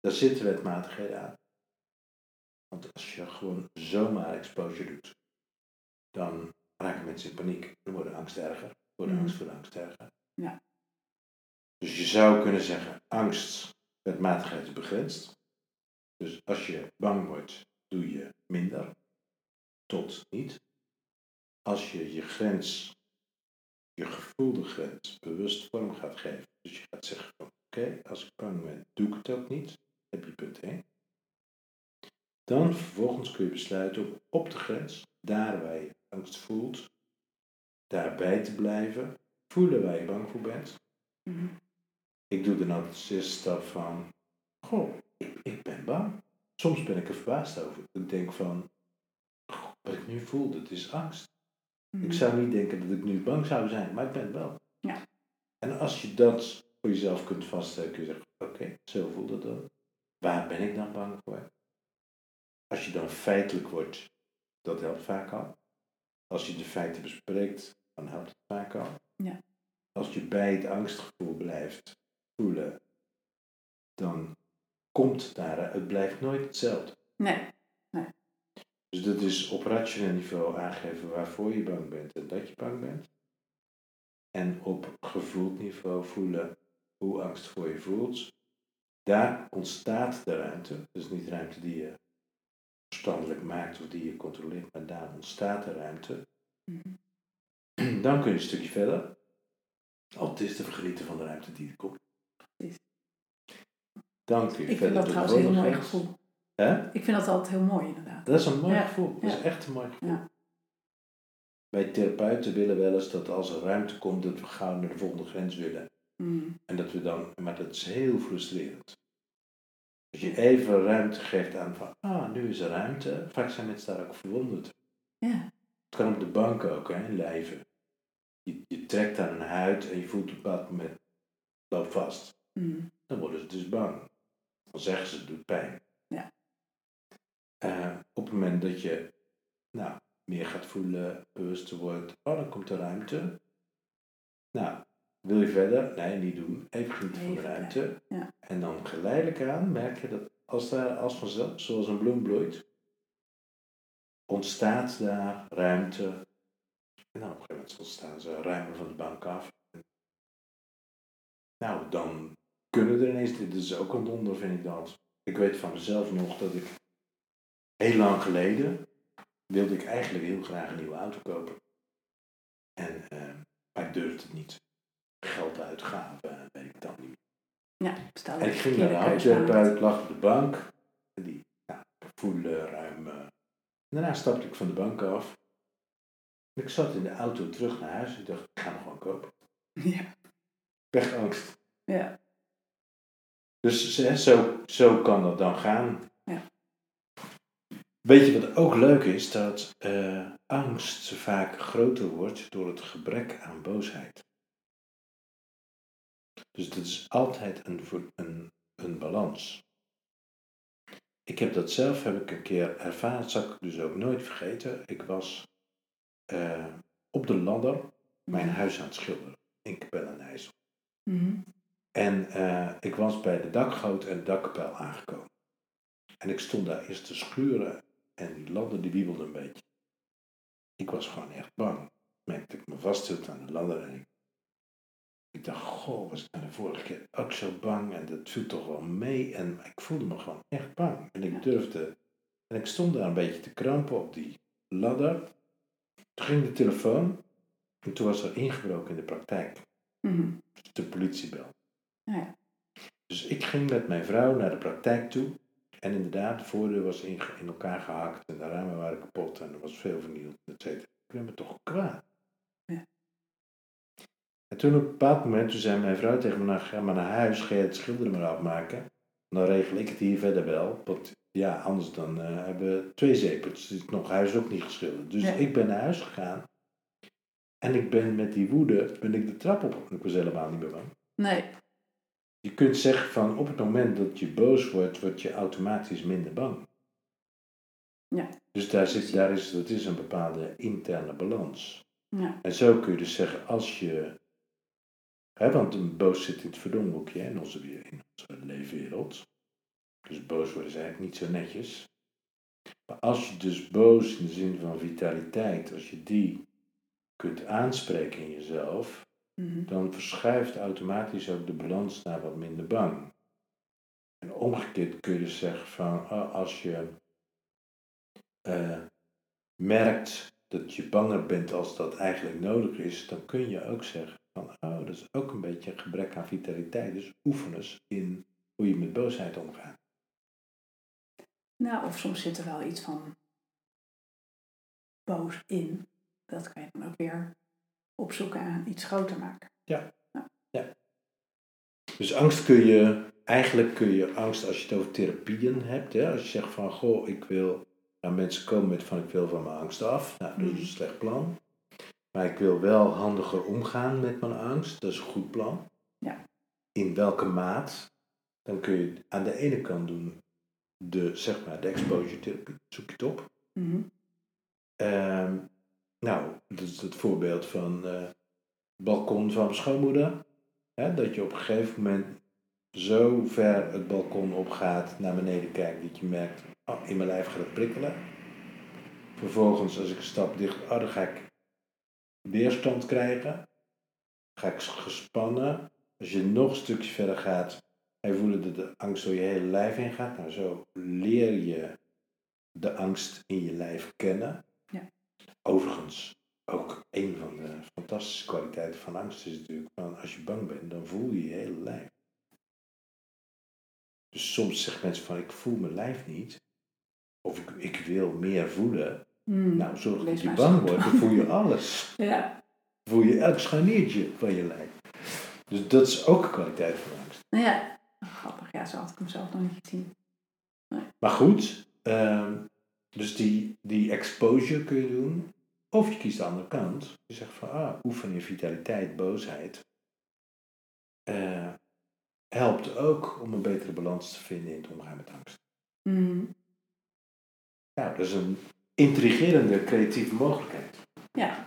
S2: Daar zitten wetmatigheden aan. Want als je gewoon zomaar exposure doet, dan raken mensen in paniek. Dan wordt de angst erger. Wordt de
S1: Mhm.
S2: angst voor de angst erger.
S1: Ja.
S2: Dus je zou kunnen zeggen, angst, wetmatigheid is begrensd. Dus als je bang wordt, doe je minder. Tot niet. Als je je grens je gevoelde grens bewust vorm gaat geven. Dus je gaat zeggen van oké, als ik bang ben, doe ik het ook niet. Heb je punt 1. Dan vervolgens kun je besluiten om op de grens, daar waar je angst voelt, daarbij te blijven. Voelen waar je bang voor bent.
S1: Mhm.
S2: Ik doe dan altijd de eerste stap van, goh, ik, ik ben bang. Soms ben ik er verbaasd over. Ik denk van, wat ik nu voel, dat is angst.
S1: Mhm.
S2: Ik zou niet denken dat ik nu bang zou zijn, maar ik ben het wel.
S1: Ja.
S2: En als je dat voor jezelf kunt vaststellen, kun je zeggen, oké, zo voelt het dan. Waar ben ik dan bang voor? Als je dan feitelijk wordt, dat helpt vaak al. Als je de feiten bespreekt, dan helpt het vaak al.
S1: Ja.
S2: Als je bij het angstgevoel blijft voelen, dan komt daar, het blijft nooit hetzelfde.
S1: Nee.
S2: Dus dat is op rationeel niveau aangeven waarvoor je bang bent en dat je bang bent. En op gevoeld niveau voelen hoe angst voor je voelt. Daar ontstaat de ruimte. Dus niet ruimte die je verstandelijk maakt of die je controleert, maar daar ontstaat de ruimte.
S1: Mhm.
S2: Dan kun je een stukje verder. Is te vergenieten van de ruimte die er komt.
S1: Precies.
S2: Dan kun je
S1: Ik vind dat trouwens een heel mooi gevoel.
S2: Hè?
S1: Ik vind dat altijd heel mooi inderdaad.
S2: Dat is een mooi
S1: Ja,
S2: gevoel. Dat is echt een mooi gevoel.
S1: Ja.
S2: Wij therapeuten willen wel eens dat als er ruimte komt, dat we gauw naar de volgende grens willen.
S1: Mhm.
S2: En dat we dan, maar dat is heel frustrerend. Als je even ruimte geeft aan van, ah, nu is er ruimte. Vaak zijn mensen daar ook verwonderd.
S1: Ja.
S2: Het kan op de bank ook, hè, in lijven. Je, je trekt aan een huid en je voelt op een bepaald moment, loop vast.
S1: Mhm.
S2: Dan worden ze dus bang. Dan zeggen ze, het doet pijn.
S1: Ja.
S2: Eh, op het moment dat je nou, meer gaat voelen, bewuster wordt, oh, dan komt er ruimte. Nou, wil je verder? Nee, niet doen. Even genieten van de ruimte.
S1: ja.
S2: En dan geleidelijk aan merk je dat als daar als vanzelf, zoals een bloem bloeit, ontstaat daar ruimte. En dan op een gegeven moment ontstaan ze ruimer van de bank af. Nou, dan kunnen er ineens, dit is ook een wonder vind ik dat. Ik weet van mezelf nog dat ik heel lang geleden wilde ik eigenlijk heel graag een nieuwe auto kopen. En ik durfde het niet. Geld uitgaven, weet ik dan niet.
S1: Ja, stel
S2: En ik ging naar de haptherapeut, lag op de bank. En die ja, voelde ruim. eh, daarna stapte ik van de bank af. En ik zat in de auto terug naar huis. Ik dacht, ik ga nog gewoon kopen. [laughs]
S1: Ja.
S2: Wegangst.
S1: Ja.
S2: Dus hè, zo, zo kan dat dan gaan.
S1: Ja.
S2: Weet je wat ook leuk is? Dat eh, angst vaak groter wordt door het gebrek aan boosheid. Dus dat is altijd een, een, een balans. Ik heb dat zelf heb ik een keer ervaren, dat zal ik dus ook nooit vergeten. Ik was eh, op de ladder mijn huis aan het schilderen in Capelle
S1: Mhm.
S2: En eh, ik was bij de dakgoot en de dakkapel aangekomen. En ik stond daar eerst te schuren en die ladder die wiebelde een beetje. Ik was gewoon echt bang. Ik merkte dat ik me vasthield aan de ladder en ik, ik dacht, goh, was ik nou de vorige keer ook zo bang en dat viel toch wel mee. En ik voelde me gewoon echt bang. En ik durfde, en ik stond daar een beetje te krampen op die ladder. Toen ging de telefoon en toen was er ingebroken in de praktijk.
S1: Mhm.
S2: De politie belde.
S1: Ja.
S2: Dus ik ging met mijn vrouw naar de praktijk toe. En inderdaad, de voordeur was in, in elkaar gehakt en de ramen waren kapot en er was veel vernield, et cetera. Ik ben me toch kwaad.
S1: Ja.
S2: En toen op een bepaald moment, toen zei mijn vrouw tegen me, nou ga maar naar huis, ga je het schilderen maar afmaken. Dan regel ik het hier verder wel, want ja, anders dan eh, hebben we twee zeepels. Het is nog huis ook niet geschilderd. Dus
S1: Ja.
S2: ik ben naar huis gegaan. En ik ben met die woede, ben ik de trap op. Ik was helemaal niet meer bang.
S1: Nee.
S2: Je kunt zeggen van op het moment dat je boos wordt, word je automatisch minder bang.
S1: Ja.
S2: Dus daar zit, daar is, dat is een bepaalde interne balans.
S1: Ja.
S2: En zo kun je dus zeggen, als je, hè, want een boos zit in het verdomhoekje in onze, weer- in onze leefwereld. Dus boos worden is eigenlijk niet zo netjes. Maar als je dus boos in de zin van vitaliteit, als je die kunt aanspreken in jezelf,
S1: Mhm.
S2: dan verschuift automatisch ook de balans naar wat minder bang. En omgekeerd kun je dus zeggen van oh, als je eh, merkt dat je banger bent als dat eigenlijk nodig is, dan kun je ook zeggen van oh, dat is ook een beetje een gebrek aan vitaliteit. Dus oefen eens in hoe je met boosheid omgaat.
S1: Nou, of soms zit er wel iets van boos in. Dat kan je dan ook weer opzoeken en iets groter maken.
S2: Dus angst kun je, eigenlijk kun je angst als je het over therapieën hebt, hè, als je zegt van goh, ik wil, nou mensen komen met van ik wil van mijn angst af, nou dat is
S1: Mhm.
S2: een slecht plan. Maar ik wil wel handiger omgaan met mijn angst, dat is een goed plan.
S1: Ja.
S2: In welke maat? Dan kun je aan de ene kant doen de, zeg maar, de exposure therapie, zoek je het op.
S1: Mhm.
S2: Ehm, nou, dat is het voorbeeld van eh, het balkon van schoonmoeder. Hè, dat je op een gegeven moment zo ver het balkon opgaat, naar beneden kijkt, dat je merkt, oh, in mijn lijf gaat het prikkelen. Vervolgens, als ik een stap dicht, oh, dan ga ik weerstand krijgen. Ga ik gespannen. Als je nog een stukje verder gaat, ga je voelen dat de angst door je hele lijf heen gaat. Nou, zo leer je de angst in je lijf kennen. Overigens, ook een van de fantastische kwaliteiten van angst is natuurlijk van als je bang bent, dan voel je je hele lijf. Dus soms zeggen mensen van ik voel mijn lijf niet. Of ik, ik wil meer voelen.
S1: Mm.
S2: Nou, zorg dat je bang wordt, dan voel je alles. [laughs]
S1: Ja.
S2: voel je elk scharniertje van je lijf. Dus dat is ook een kwaliteit van angst.
S1: Nou ja, grappig. Ja, zo had ik hem zelf nog niet gezien.
S2: Maar goed, ehm, dus die, die exposure kun je doen. Of je kiest de andere kant. Je zegt van, ah, oefen in vitaliteit, boosheid. eh, helpt ook om een betere balans te vinden in het omgaan met angst.
S1: Mm.
S2: Nou, dat is een intrigerende creatieve mogelijkheid.
S1: Ja.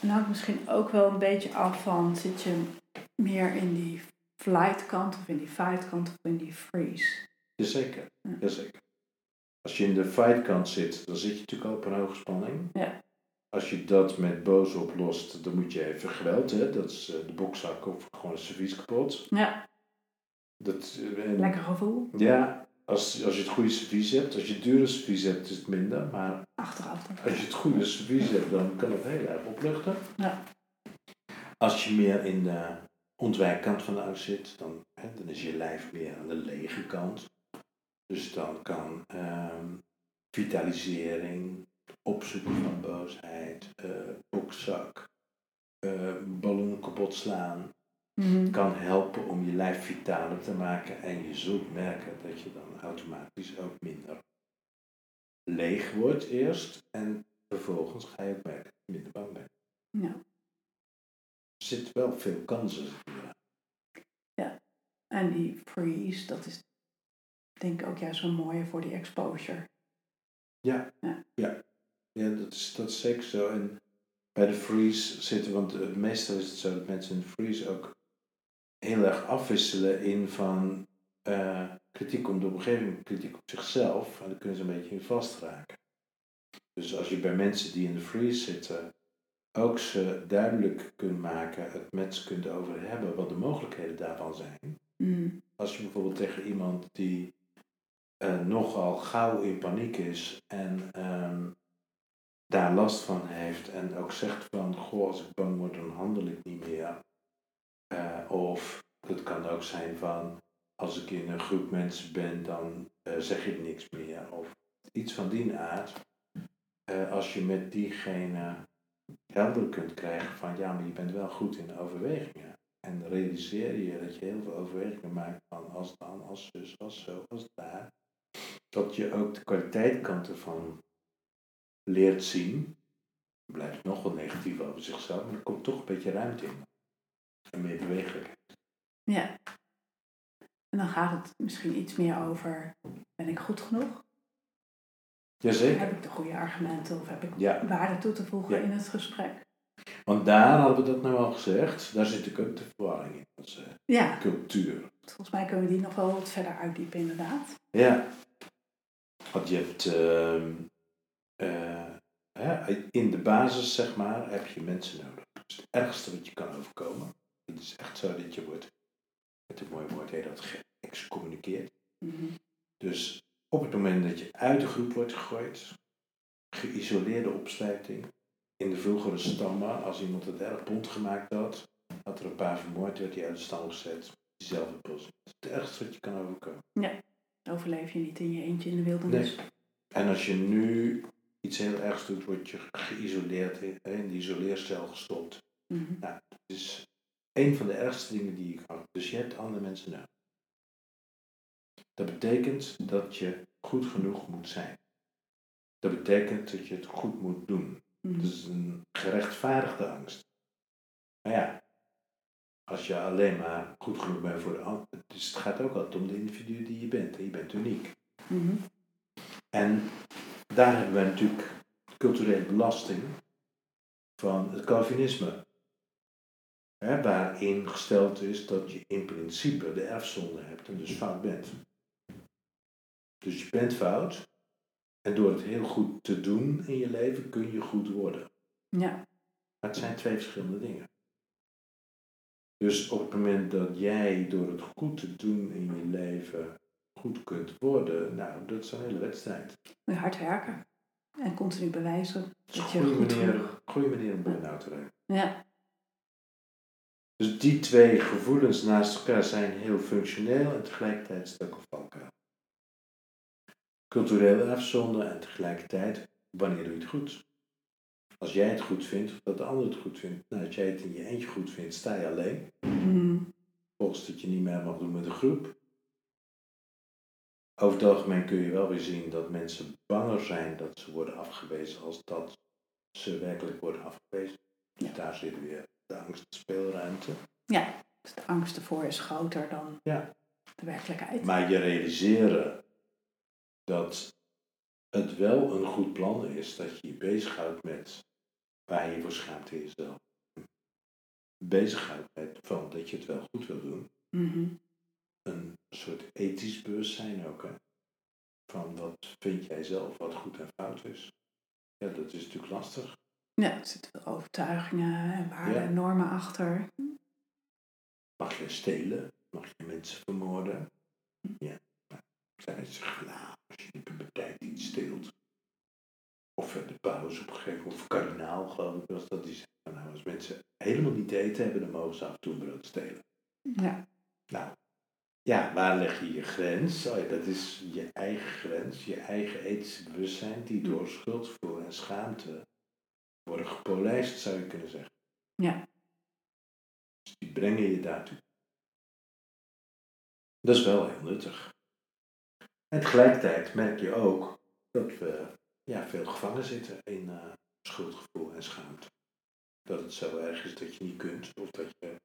S1: En hangt misschien ook wel een beetje af van, zit je meer in die flight kant of in die fight kant of in die freeze?
S2: Jazeker,
S1: Ja.
S2: jazeker. Als je in de fight kant zit, dan zit je natuurlijk al op een hoge spanning.
S1: Ja.
S2: Als je dat met boos oplost, dan moet je even geweld, hè? dat is eh, de bokzak of gewoon een servies kapot.
S1: Ja,
S2: Dat, eh, en-
S1: lekker gevoel.
S2: Ja, als, als je het goede servies hebt, als je het dure servies hebt, is het minder. Maar
S1: Achteraf dan.
S2: als je het goede servies hebt, dan kan het heel erg opluchten.
S1: Ja.
S2: Als je meer in de ontwijkkant van de angst zit, dan, hè, dan is je lijf meer aan de lege kant. Dus dan kan ehm, vitalisering, opzoeken van boosheid, uh, bokzak, uh, ballon kapot slaan,
S1: Mhm.
S2: kan helpen om je lijf vitaler te maken. En je zult merken dat je dan automatisch ook minder leeg wordt eerst. En vervolgens ga je ook merken dat je minder bang bent.
S1: Ja.
S2: Er zitten wel veel kansen hier.
S1: En die freeze, dat is denk ik ook juist wel mooier voor die exposure.
S2: Ja,
S1: Ja.
S2: ja. ja dat, is, dat is zeker zo. En bij de freeze zitten, want uh, meestal is het zo dat mensen in de freeze ook heel erg afwisselen in van uh, kritiek op de omgeving, kritiek op zichzelf. En dan kunnen ze een beetje in vastraken. Dus als je bij mensen die in de freeze zitten ook ze duidelijk kunt maken, het met ze kunt over hebben wat de mogelijkheden daarvan zijn.
S1: Mhm.
S2: Als je bijvoorbeeld tegen iemand die uh, nogal gauw in paniek is en um, daar last van heeft en ook zegt van, goh, als ik bang word, dan handel ik niet meer. Uh, of het kan ook zijn van, als ik in een groep mensen ben, dan uh, zeg ik niks meer. Of iets van die aard. als je met diegene helder kunt krijgen van, ja, maar je bent wel goed in overwegingen. En realiseer je dat je heel veel overwegingen maakt van als dan, als zus, als zo, als daar. Dat je ook de kwaliteitkant ervan leert zien. Blijft nog wel negatief over zichzelf, maar er komt toch een beetje ruimte in. En meer bewegelijkheid.
S1: Ja. En dan gaat het misschien iets meer over, ben ik goed genoeg?
S2: Jazeker.
S1: Heb ik de goede argumenten of heb ik
S2: Ja.
S1: waarde toe te voegen
S2: Ja.
S1: in het gesprek?
S2: Want daar hadden we dat nou al gezegd, daar zit ook de verwarring in, onze
S1: Ja,
S2: cultuur.
S1: volgens mij kunnen we die nog wel wat verder uitdiepen inderdaad.
S2: Ja. Want je hebt, ehm, eh, in de basis zeg maar, heb je mensen nodig. Dus het ergste wat je kan overkomen, het is echt zo dat je wordt, met een mooi woord heet dat, geëxcommuniceerd.
S1: Mhm.
S2: Dus op het moment dat je uit de groep wordt gegooid, geïsoleerde opsluiting, in de vroegere stammen, als iemand het erg bond gemaakt had, had er een paar vermoord, werd hij uit de stam gezet. Diezelfde bos. Het is het ergste wat je kan overkomen.
S1: Overleef je niet in je eentje in de wildernis.
S2: En als je nu iets heel ergs doet, word je geïsoleerd, in, in die isoleercel gestopt.
S1: Mhm.
S2: Nou, het is een van de ergste dingen die je kan. Dus je hebt andere mensen nodig. Dat betekent dat je goed genoeg moet zijn. Dat betekent dat je het goed moet doen.
S1: Mhm.
S2: Het is een gerechtvaardigde angst. Maar ja, als je alleen maar goed genoeg bent voor de ander. Dus het gaat ook altijd om de individu die je bent. En je bent uniek.
S1: Mhm.
S2: En daar hebben we natuurlijk culturele belasting van het Calvinisme. Hè, waarin gesteld is dat je in principe de erfzonde hebt en dus fout bent. Dus je bent fout. En door het heel goed te doen in je leven kun je goed worden.
S1: Ja,
S2: Maar het zijn twee verschillende dingen. Dus op het moment dat jij door het goed te doen in je leven goed kunt worden, nou, dat is een hele wedstrijd.
S1: moet je hard werken. En continu bewijzen dat je
S2: goede
S1: goed
S2: manier,
S1: genoeg...
S2: goede manier om burn-out te raken.
S1: Ja,
S2: Dus die twee gevoelens naast elkaar zijn heel functioneel en tegelijkertijd ook een valkuil. Culturele erfzonde en tegelijkertijd, wanneer doe je het goed? Als jij het goed vindt of dat de ander het goed vindt. Nou, als jij het in je eentje goed vindt, sta je alleen.
S1: Mhm.
S2: Volgens dat je niet meer mag doen met een groep. Over het algemeen kun je wel weer zien dat mensen banger zijn dat ze worden afgewezen als dat ze werkelijk worden afgewezen. Dus
S1: Ja.
S2: daar zit weer de angstspeelruimte.
S1: ja. Dus de angst ervoor is groter dan
S2: Ja.
S1: de werkelijkheid.
S2: Maar je realiseren dat het wel een goed plan is dat je je bezighoudt met waar je voor schaamt in jezelf. Bezighoudt met van dat je het wel goed wil doen.
S1: Mhm.
S2: Een soort ethisch bewustzijn ook. Hè? Van wat vind jij zelf wat goed en fout is. Ja, dat is natuurlijk lastig.
S1: Ja, er zitten veel overtuigingen en waarden
S2: Ja.
S1: en normen achter.
S2: Mag je stelen? Mag je mensen vermoorden? Ja. Nou, zij zeggen, nou, als je niet bij tijd iets steelt. Of de paus op een gegeven moment, of kardinaal geloof ik was dat, die zei nou als mensen helemaal niet te eten hebben, dan mogen ze af en toe een brood stelen.
S1: Ja.
S2: Nou, ja, waar leg je je grens? Oh ja, dat is je eigen grens, je eigen ethische bewustzijn, die door schuldgevoel en schaamte worden gepolijst, zou je kunnen zeggen.
S1: Ja.
S2: Dus die brengen je daartoe. Dat is wel heel nuttig. En tegelijkertijd merk je ook dat we ja, veel gevangen zitten in uh, schuldgevoel en schaamte. Dat het zo erg is dat je niet kunt, of dat je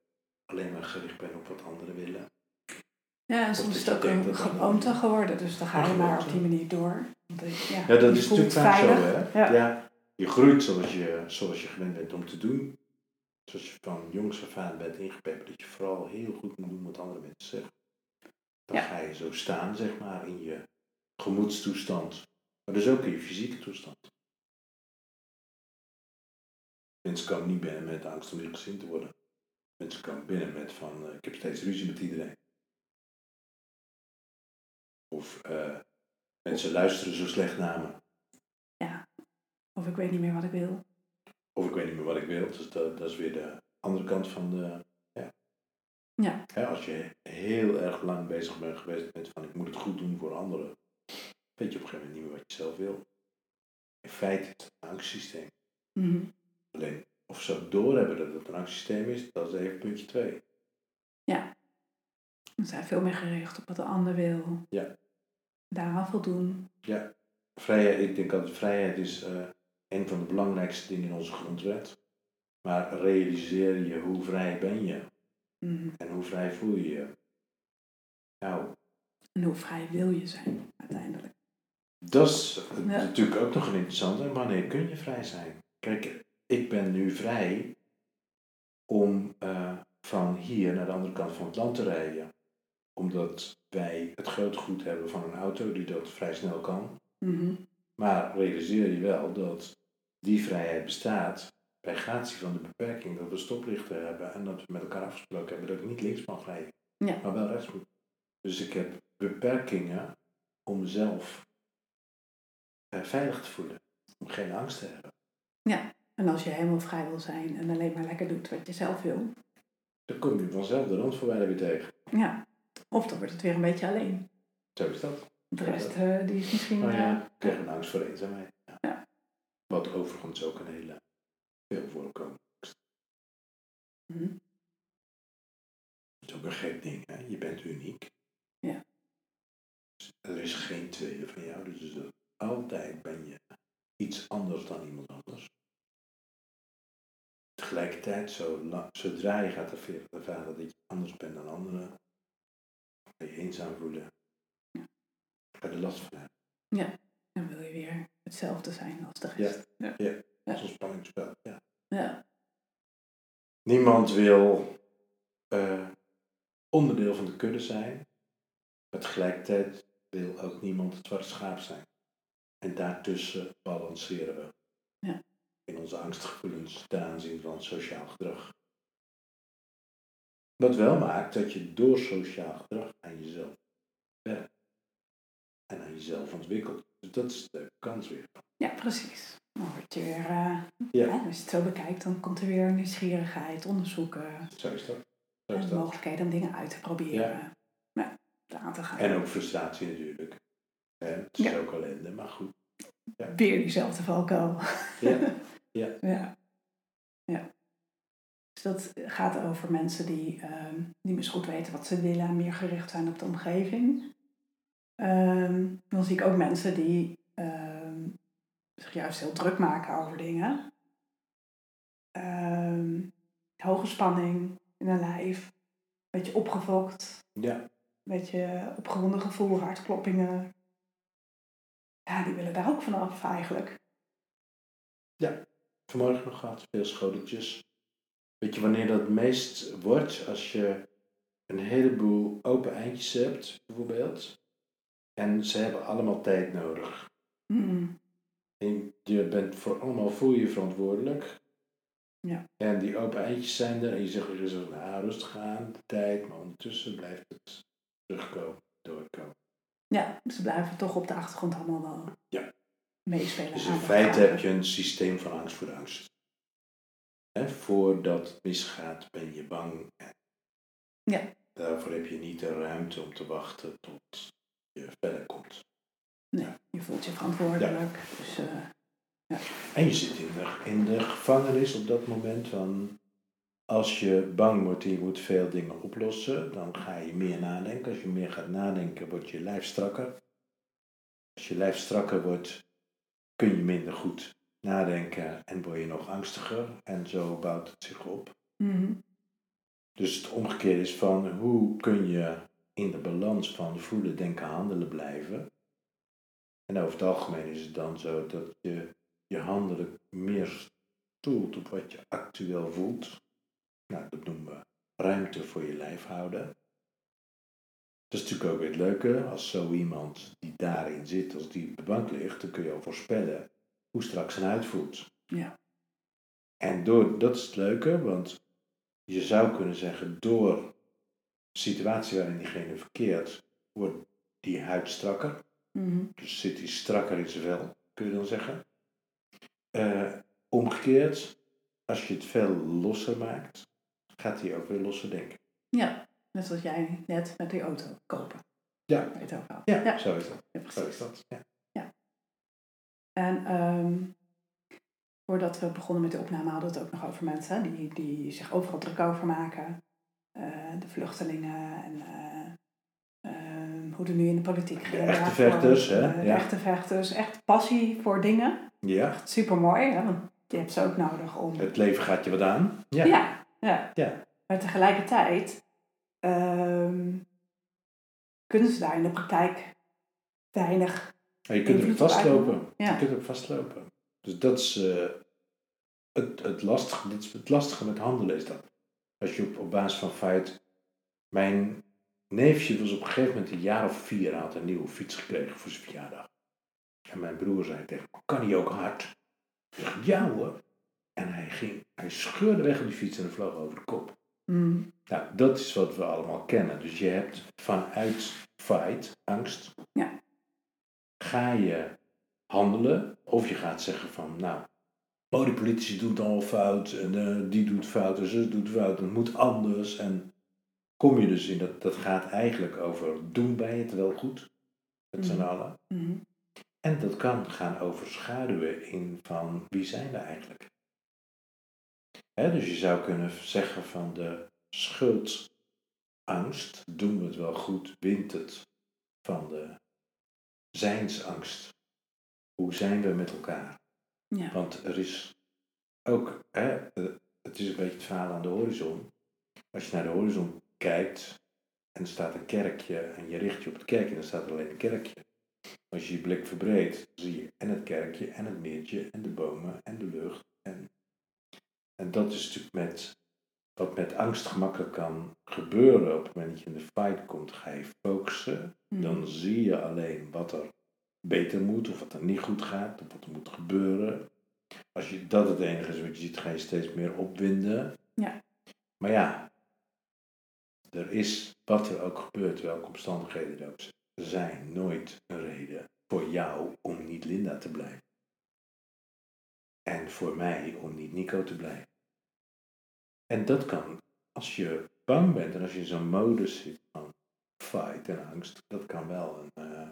S2: alleen maar gericht bent op wat anderen willen.
S1: Ja, en soms is het ook een gewoonte geworden, dus dan ga je maar op die manier door.
S2: Ja, ja dat is natuurlijk vaak zo, hè? Ja. ja. je groeit zoals je, zoals je gewend bent om te doen. Zoals je van jongs af aan bent ingepeperd, dat je vooral heel goed moet doen wat andere mensen zeggen. Dan ga je zo staan, zeg maar, in je gemoedstoestand, maar dus ook in je fysieke toestand. Mensen komen niet binnen met angst om weer gezien te worden. Mensen komen binnen met van, uh, ik heb steeds ruzie met iedereen. Of uh, mensen luisteren zo slecht naar me.
S1: Ja, of ik weet niet meer wat ik wil.
S2: Of ik weet niet meer wat ik wil. Dus dat, dat is weer de andere kant van de. Ja.
S1: ja.
S2: ja. als je heel erg lang bezig bent geweest met van ik moet het goed doen voor anderen, weet je op een gegeven moment niet meer wat je zelf wil. In feite is het een angstsysteem.
S1: Mm
S2: Alleen of ze doorhebben dat het een angstsysteem is, dat is even puntje twee.
S1: Ja. We zijn veel meer gericht op wat de ander wil.
S2: Ja.
S1: Daaraan voldoen.
S2: Ja. Vrijheid, ik denk dat vrijheid is uh, een van de belangrijkste dingen in onze grondwet. Maar realiseer je hoe vrij ben je?
S1: Mm
S2: En hoe vrij voel je je? Nou.
S1: En hoe vrij wil je zijn uiteindelijk?
S2: Dat is natuurlijk ook nog een interessante. Wanneer kun je vrij zijn? Kijk, ik ben nu vrij om uh, van hier naar de andere kant van het land te rijden. Omdat wij het grote goed hebben van een auto die dat vrij snel kan.
S1: Mm
S2: Maar realiseer je wel dat die vrijheid bestaat bij gratie van de beperking dat we stoplichten hebben en dat we met elkaar afgesproken hebben dat ik niet links mag rijden,
S1: ja.
S2: maar wel rechts moet. Dus ik heb beperkingen om mezelf uh, veilig te voelen, om geen angst te hebben.
S1: Ja, en als je helemaal vrij wil zijn en alleen maar lekker doet wat je zelf wil.
S2: Dan kom je vanzelf de randvoorwaarden weer tegen.
S1: Ja, of dan wordt het weer een beetje alleen.
S2: Zo is dat.
S1: De rest uh, die is misschien...
S2: Oh ja,
S1: uh,
S2: krijg een angst voor eenzaamheid. Ja.
S1: ja.
S2: Wat overigens ook een hele veel voorkomt.
S1: Mm
S2: Dat is ook een gek ding, hè? Je bent uniek.
S1: Ja.
S2: Dus er is geen tweede van jou, dus altijd ben je iets anders dan iemand anders. Tegelijkertijd, zodra je gaat ervaren dat je anders bent dan anderen, ga je eenzaam voelen.
S1: Ja.
S2: Ga er last van hebben.
S1: Ja, dan wil je weer hetzelfde zijn als de rest.
S2: Ja, ja. ja. dat is een spanningsspel. Ja.
S1: ja.
S2: Niemand wil uh, onderdeel van de kudde zijn, maar tegelijkertijd wil ook niemand het zwarte schaap zijn. En daartussen balanceren we.
S1: Ja.
S2: In onze angstgevoelens ten aanzien van sociaal gedrag. Wat wel maakt dat je door sociaal gedrag aan jezelf werkt. En aan jezelf ontwikkelt. Dus dat is de kans weer.
S1: Ja, precies. Dan word je weer, uh,
S2: ja.
S1: als je het zo bekijkt, dan komt er weer nieuwsgierigheid, onderzoeken.
S2: Zo is dat. Zo is
S1: en
S2: dat.
S1: mogelijkheden om dingen uit te proberen. Ja. Ja, aan te gaan.
S2: En ook frustratie natuurlijk. Hè? Het is ja. ook ellende, maar goed.
S1: Ja. Weer diezelfde valkuil.
S2: Ja. [laughs] Ja.
S1: ja. ja. Dus dat gaat over mensen die um, niet meer goed weten wat ze willen en meer gericht zijn op de omgeving. Um, dan zie ik ook mensen die um, zich juist heel druk maken over dingen. hoge spanning in een lijf, een beetje opgefokt.
S2: Ja.
S1: Een beetje opgewonden gevoel, hartkloppingen. Ja, die willen daar ook vanaf eigenlijk.
S2: Ja, vanmorgen nog gehad, veel schoteltjes. Weet je wanneer dat het meest wordt? Als je een heleboel open eindjes hebt, bijvoorbeeld. En ze hebben allemaal tijd nodig.
S1: Mm.
S2: En je bent voor allemaal voor je verantwoordelijk.
S1: Ja.
S2: En die open eindjes zijn er. En je zegt, je zegt nou, rustig aan, de tijd. Maar ondertussen blijft het terugkomen, doorkomen.
S1: Ja, ze blijven toch op de achtergrond allemaal wel.
S2: Ja.
S1: meespelen.
S2: Dus in feite heb je een systeem van angst voor de angst. Hè, voordat het misgaat ben je bang.
S1: Ja.
S2: Daarvoor heb je niet de ruimte om te wachten tot je verder komt.
S1: Nee, je voelt je verantwoordelijk. Dus, eh,
S2: En je zit in de, in de gevangenis op dat moment van... Als je bang wordt en je moet veel dingen oplossen, dan ga je meer nadenken. Als je meer gaat nadenken, wordt je lijf strakker. Als je lijf strakker wordt, kun je minder goed nadenken en word je nog angstiger. En zo bouwt het zich op.
S1: mhm.
S2: Dus het omgekeerde is van hoe kun je in de balans van voelen, denken, handelen blijven. En over het algemeen is het dan zo dat je je handelen meer stoelt op wat je actueel voelt. Nou, dat noemen we ruimte voor je lijf houden. Dat is natuurlijk ook weer het leuke, als zo iemand die daarin zit, als die op de bank ligt, dan kun je al voorspellen hoe straks zijn huid voelt.
S1: Ja.
S2: En door, dat is het leuke, want je zou kunnen zeggen, door de situatie waarin diegene verkeert, wordt die huid strakker.
S1: Mhm.
S2: Dus zit hij strakker in zijn vel, kun je dan zeggen. Eh, omgekeerd, als je het veel losser maakt, gaat hij ook weer losser denken.
S1: ja, net zoals jij net met die auto kopen.
S2: Ja.
S1: Over had.
S2: Ja,
S1: ja.
S2: zo is dat.
S1: ja,
S2: Zo is dat. Ja.
S1: En ehm, voordat we begonnen met de opname hadden we het ook nog over mensen hè, die, die zich overal druk over maken. Eh, de vluchtelingen en eh, ehm, hoe er nu in de politiek gaat.
S2: echte vechters, hè?
S1: De
S2: Ja.
S1: echte vechters, echt passie voor dingen.
S2: ja,
S1: Echt super mooi, hè? want je hebt ze ook nodig om.
S2: het leven gaat je wat aan. Ja.
S1: Ja, ja.
S2: Ja.
S1: Maar tegelijkertijd ehm, kunnen ze daar in de praktijk weinig.
S2: Maar je kunt
S1: op
S2: vastlopen.
S1: Ja.
S2: Je kunt ook vastlopen. Dus dat is eh, het, het, lastige, is het lastige met handelen is dat. Als je op, op basis van feit... Mijn neefje was op een gegeven moment een jaar of vier. Had een nieuwe fiets gekregen voor zijn verjaardag. En mijn broer zei tegen me, kan hij ook hard? Ik ja hoor. En hij ging, hij scheurde weg op die fiets en hij vloog over de kop.
S1: Mm,
S2: Nou, dat is wat we allemaal kennen. Dus je hebt vanuit fight, angst,
S1: Ja.
S2: ga je handelen. Of je gaat zeggen van, nou, oh, die politici doen het allemaal fout. En eh, die doet fout en zus doet fout. En het moet anders. En kom je dus in dat, dat gaat eigenlijk over doen bij het wel goed. Met z'n
S1: Mhm.
S2: allen.
S1: mhm.
S2: En dat kan gaan overschaduwen in van wie zijn we eigenlijk. Dus je zou kunnen zeggen van de schuldangst, doen we het wel goed, wint het van de zijnsangst. Hoe zijn we met elkaar?
S1: Ja.
S2: Want er is ook, hè, eh, het is een beetje het verhaal aan de horizon. Als je naar de horizon kijkt en er staat een kerkje en je richt je op het kerkje, dan staat er alleen een kerkje. Als je je blik verbreedt, zie je en het kerkje en het meertje en de bomen en de lucht. En, en dat is natuurlijk met, wat met angst gemakkelijk kan gebeuren. Op het moment dat je in de fight komt, ga je focussen.
S1: Mhm.
S2: Dan zie je alleen wat er beter moet of wat er niet goed gaat of wat er moet gebeuren. Als je dat het enige is wat je ziet, ga je steeds meer opwinden.
S1: Ja.
S2: Maar ja, er is wat er ook gebeurt, welke omstandigheden er ook zijn, nooit een reden voor jou om niet Linda te blijven. En voor mij om niet Nico te blijven. En dat kan, als je bang bent en als je in zo'n modus zit van fight en angst, dat kan wel een, eh,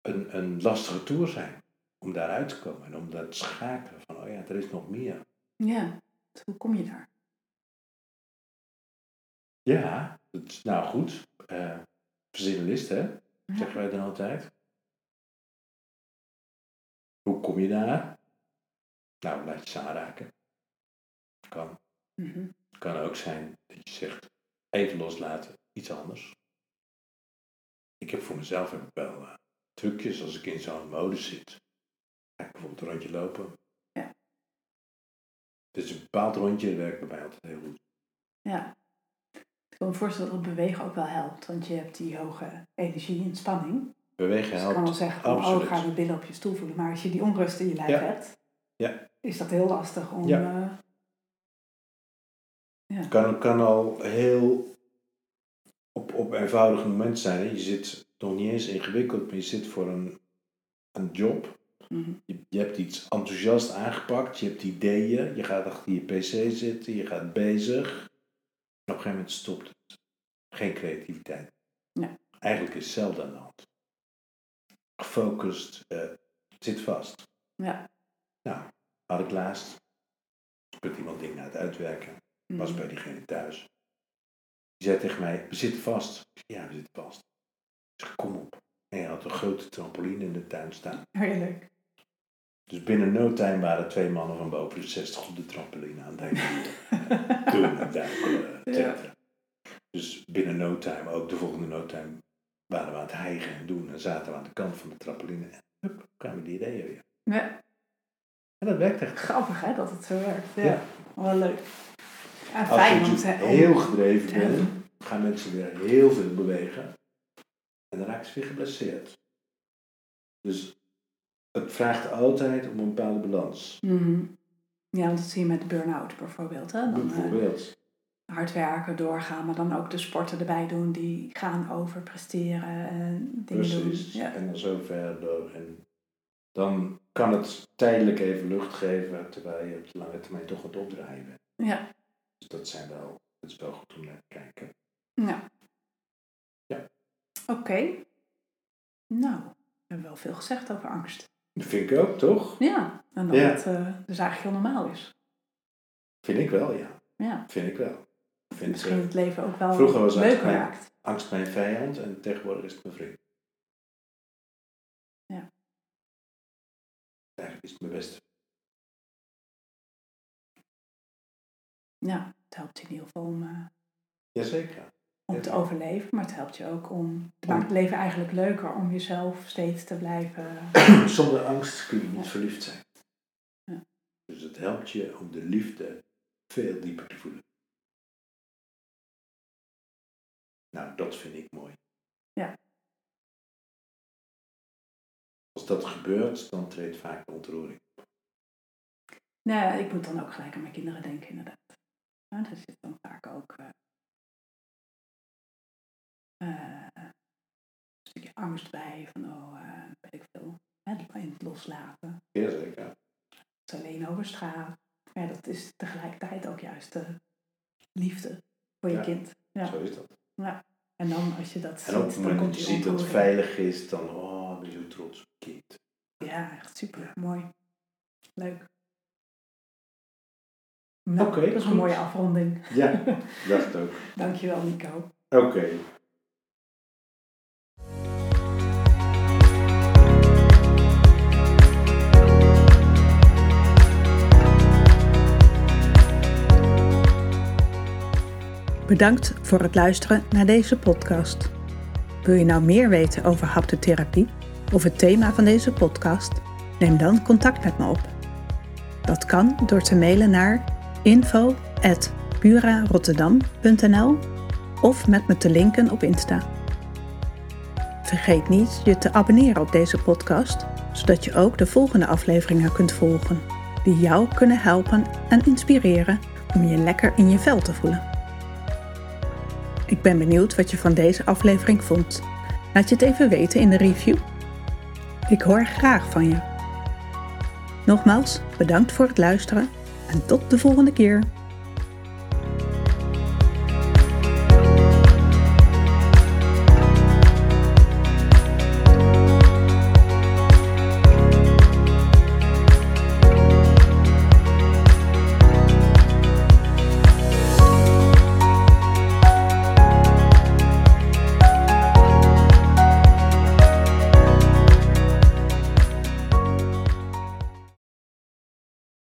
S2: een, een lastige tour zijn om daaruit te komen en om dat schakelen van, oh ja, er is nog meer.
S1: ja, hoe kom je daar?
S2: Ja, nou goed. list, hè?
S1: Ja.
S2: Zeggen wij dan altijd. Hoe kom je daar? Nou, laat je ze aanraken. Kan.
S1: Mhm.
S2: Kan ook zijn dat je zegt, even loslaten, iets anders. Ik heb voor mezelf heb ik wel eh, trucjes als ik in zo'n modus zit. Ga ik bijvoorbeeld een rondje lopen.
S1: Ja.
S2: Dus een bepaald rondje werkt bij mij altijd heel goed.
S1: Ja. Ik kan me voorstellen dat het bewegen ook wel helpt, want je hebt die hoge energie en spanning.
S2: Bewegen
S1: Dus ik kan wel
S2: helpt.
S1: zeggen, van, oh, ga mijn billen op je stoel voelen. Maar als je die onrust in je lijf
S2: Ja.
S1: hebt,
S2: Ja.
S1: Is dat heel lastig om...
S2: Ja.
S1: eh, ja.
S2: kan, kan al heel op, op eenvoudige momenten zijn. Hè? Je zit nog niet eens ingewikkeld, maar je zit voor een een job.
S1: Mhm.
S2: Je, je hebt iets enthousiast aangepakt, je hebt ideeën, je gaat achter je pc zitten, je gaat bezig. En op een gegeven moment stopt het. Geen creativiteit.
S1: Nee.
S2: Eigenlijk is hetzelfde aan de hand. Gefocust, eh, zit vast.
S1: Ja.
S2: Nou, had ik laatst, met iemand dingen aan het uitwerken, was
S1: Mhm.
S2: bij diegene thuis. Die zei tegen mij, we zitten vast. Ik zei, ja, we zitten vast. Ik zeg, kom op. En hij had een grote trampoline in de tuin staan.
S1: Heerlijk.
S2: Dus binnen no time waren twee mannen van boven de 60 op de trampoline aan het heen doen [laughs] en cetera. Dus binnen no time, ook de volgende no time, waren we aan het hijgen en doen. En zaten we aan de kant van de trampoline. En hup, kwamen die ideeën weer.
S1: Ja,
S2: En dat werkt echt.
S1: grappig hè, dat het zo werkt. Ja.
S2: Ja.
S1: Wel leuk. Ja,
S2: Als
S1: fijn
S2: je
S1: om-
S2: heel gedreven bent, gaan mensen weer heel veel bewegen. En dan raken ze weer geblesseerd. Dus het vraagt altijd om een bepaalde balans.
S1: Mhm. Ja, want dat zie je met de burn-out bijvoorbeeld. Hè? Dan, eh,
S2: Bijvoorbeeld.
S1: hard werken, doorgaan, maar dan ook de sporten erbij doen die gaan over presteren en dingen
S2: Precies.
S1: doen. Ja.
S2: En dan zo verder. En dan kan het tijdelijk even lucht geven, terwijl je op de lange termijn toch wat opdraaien bent.
S1: Ja.
S2: Dus dat, zijn wel, dat is wel goed om naar te kijken.
S1: ja.
S2: Ja.
S1: Oké. Nou, we hebben wel veel gezegd over angst.
S2: Dat vind ik ook, toch?
S1: Ja, en dat
S2: Ja.
S1: het eh, dus eigenlijk heel normaal is.
S2: Vind ik wel, ja.
S1: Ja.
S2: Vind ik wel. Vind,
S1: Misschien
S2: eh,
S1: het leven ook wel
S2: Vroeger was
S1: leuker
S2: mijn- angst mijn vijand en tegenwoordig is het mijn vriend. Eigenlijk is mijn beste.
S1: Ja, het helpt je in ieder geval om, eh,
S2: Jazeker.
S1: om te overleven, maar het helpt je ook om... Het maakt het leven eigenlijk leuker om jezelf steeds te blijven... [clears throat]
S2: Zonder angst kun je niet
S1: Ja.
S2: verliefd zijn.
S1: Ja.
S2: Dus het helpt je om de liefde veel dieper te voelen. Nou, dat vind ik mooi.
S1: Ja.
S2: Als dat gebeurt, dan treedt vaak de ontroering.
S1: Nee, ik moet dan ook gelijk aan mijn kinderen denken, inderdaad. Ja, zit dan vaak ook eh, eh, een stukje angst bij, van oh, eh weet ik veel, hè, in het loslaten.
S2: Jazeker.
S1: Het is alleen over straat. Maar ja, dat is tegelijkertijd ook juist de liefde voor je
S2: Ja.
S1: kind. Ja.
S2: Zo is dat.
S1: En dan als je dat
S2: En
S1: ziet, dan komt
S2: je ziet dat het veilig is, dan oh, ben je zo trots op kind.
S1: Ja, echt super. Mooi. Leuk. Nou,
S2: Oké,
S1: dat is een mooie afronding.
S2: Ja, [laughs] dacht ook.
S1: Dankjewel, Nico.
S2: Oké.
S1: Bedankt voor het luisteren naar deze podcast. Wil je nou meer weten over haptotherapie of het thema van deze podcast? Neem dan contact met me op. Dat kan door te mailen naar info@purarotterdam.nl of met me te linken op Insta. Vergeet niet je te abonneren op deze podcast, zodat je ook de volgende afleveringen kunt volgen, die jou kunnen helpen en inspireren om je lekker in je vel te voelen. Ik ben benieuwd wat je van deze aflevering vond. Laat je het even weten in de review. Ik hoor graag van je. Nogmaals, bedankt voor het luisteren en tot de volgende keer.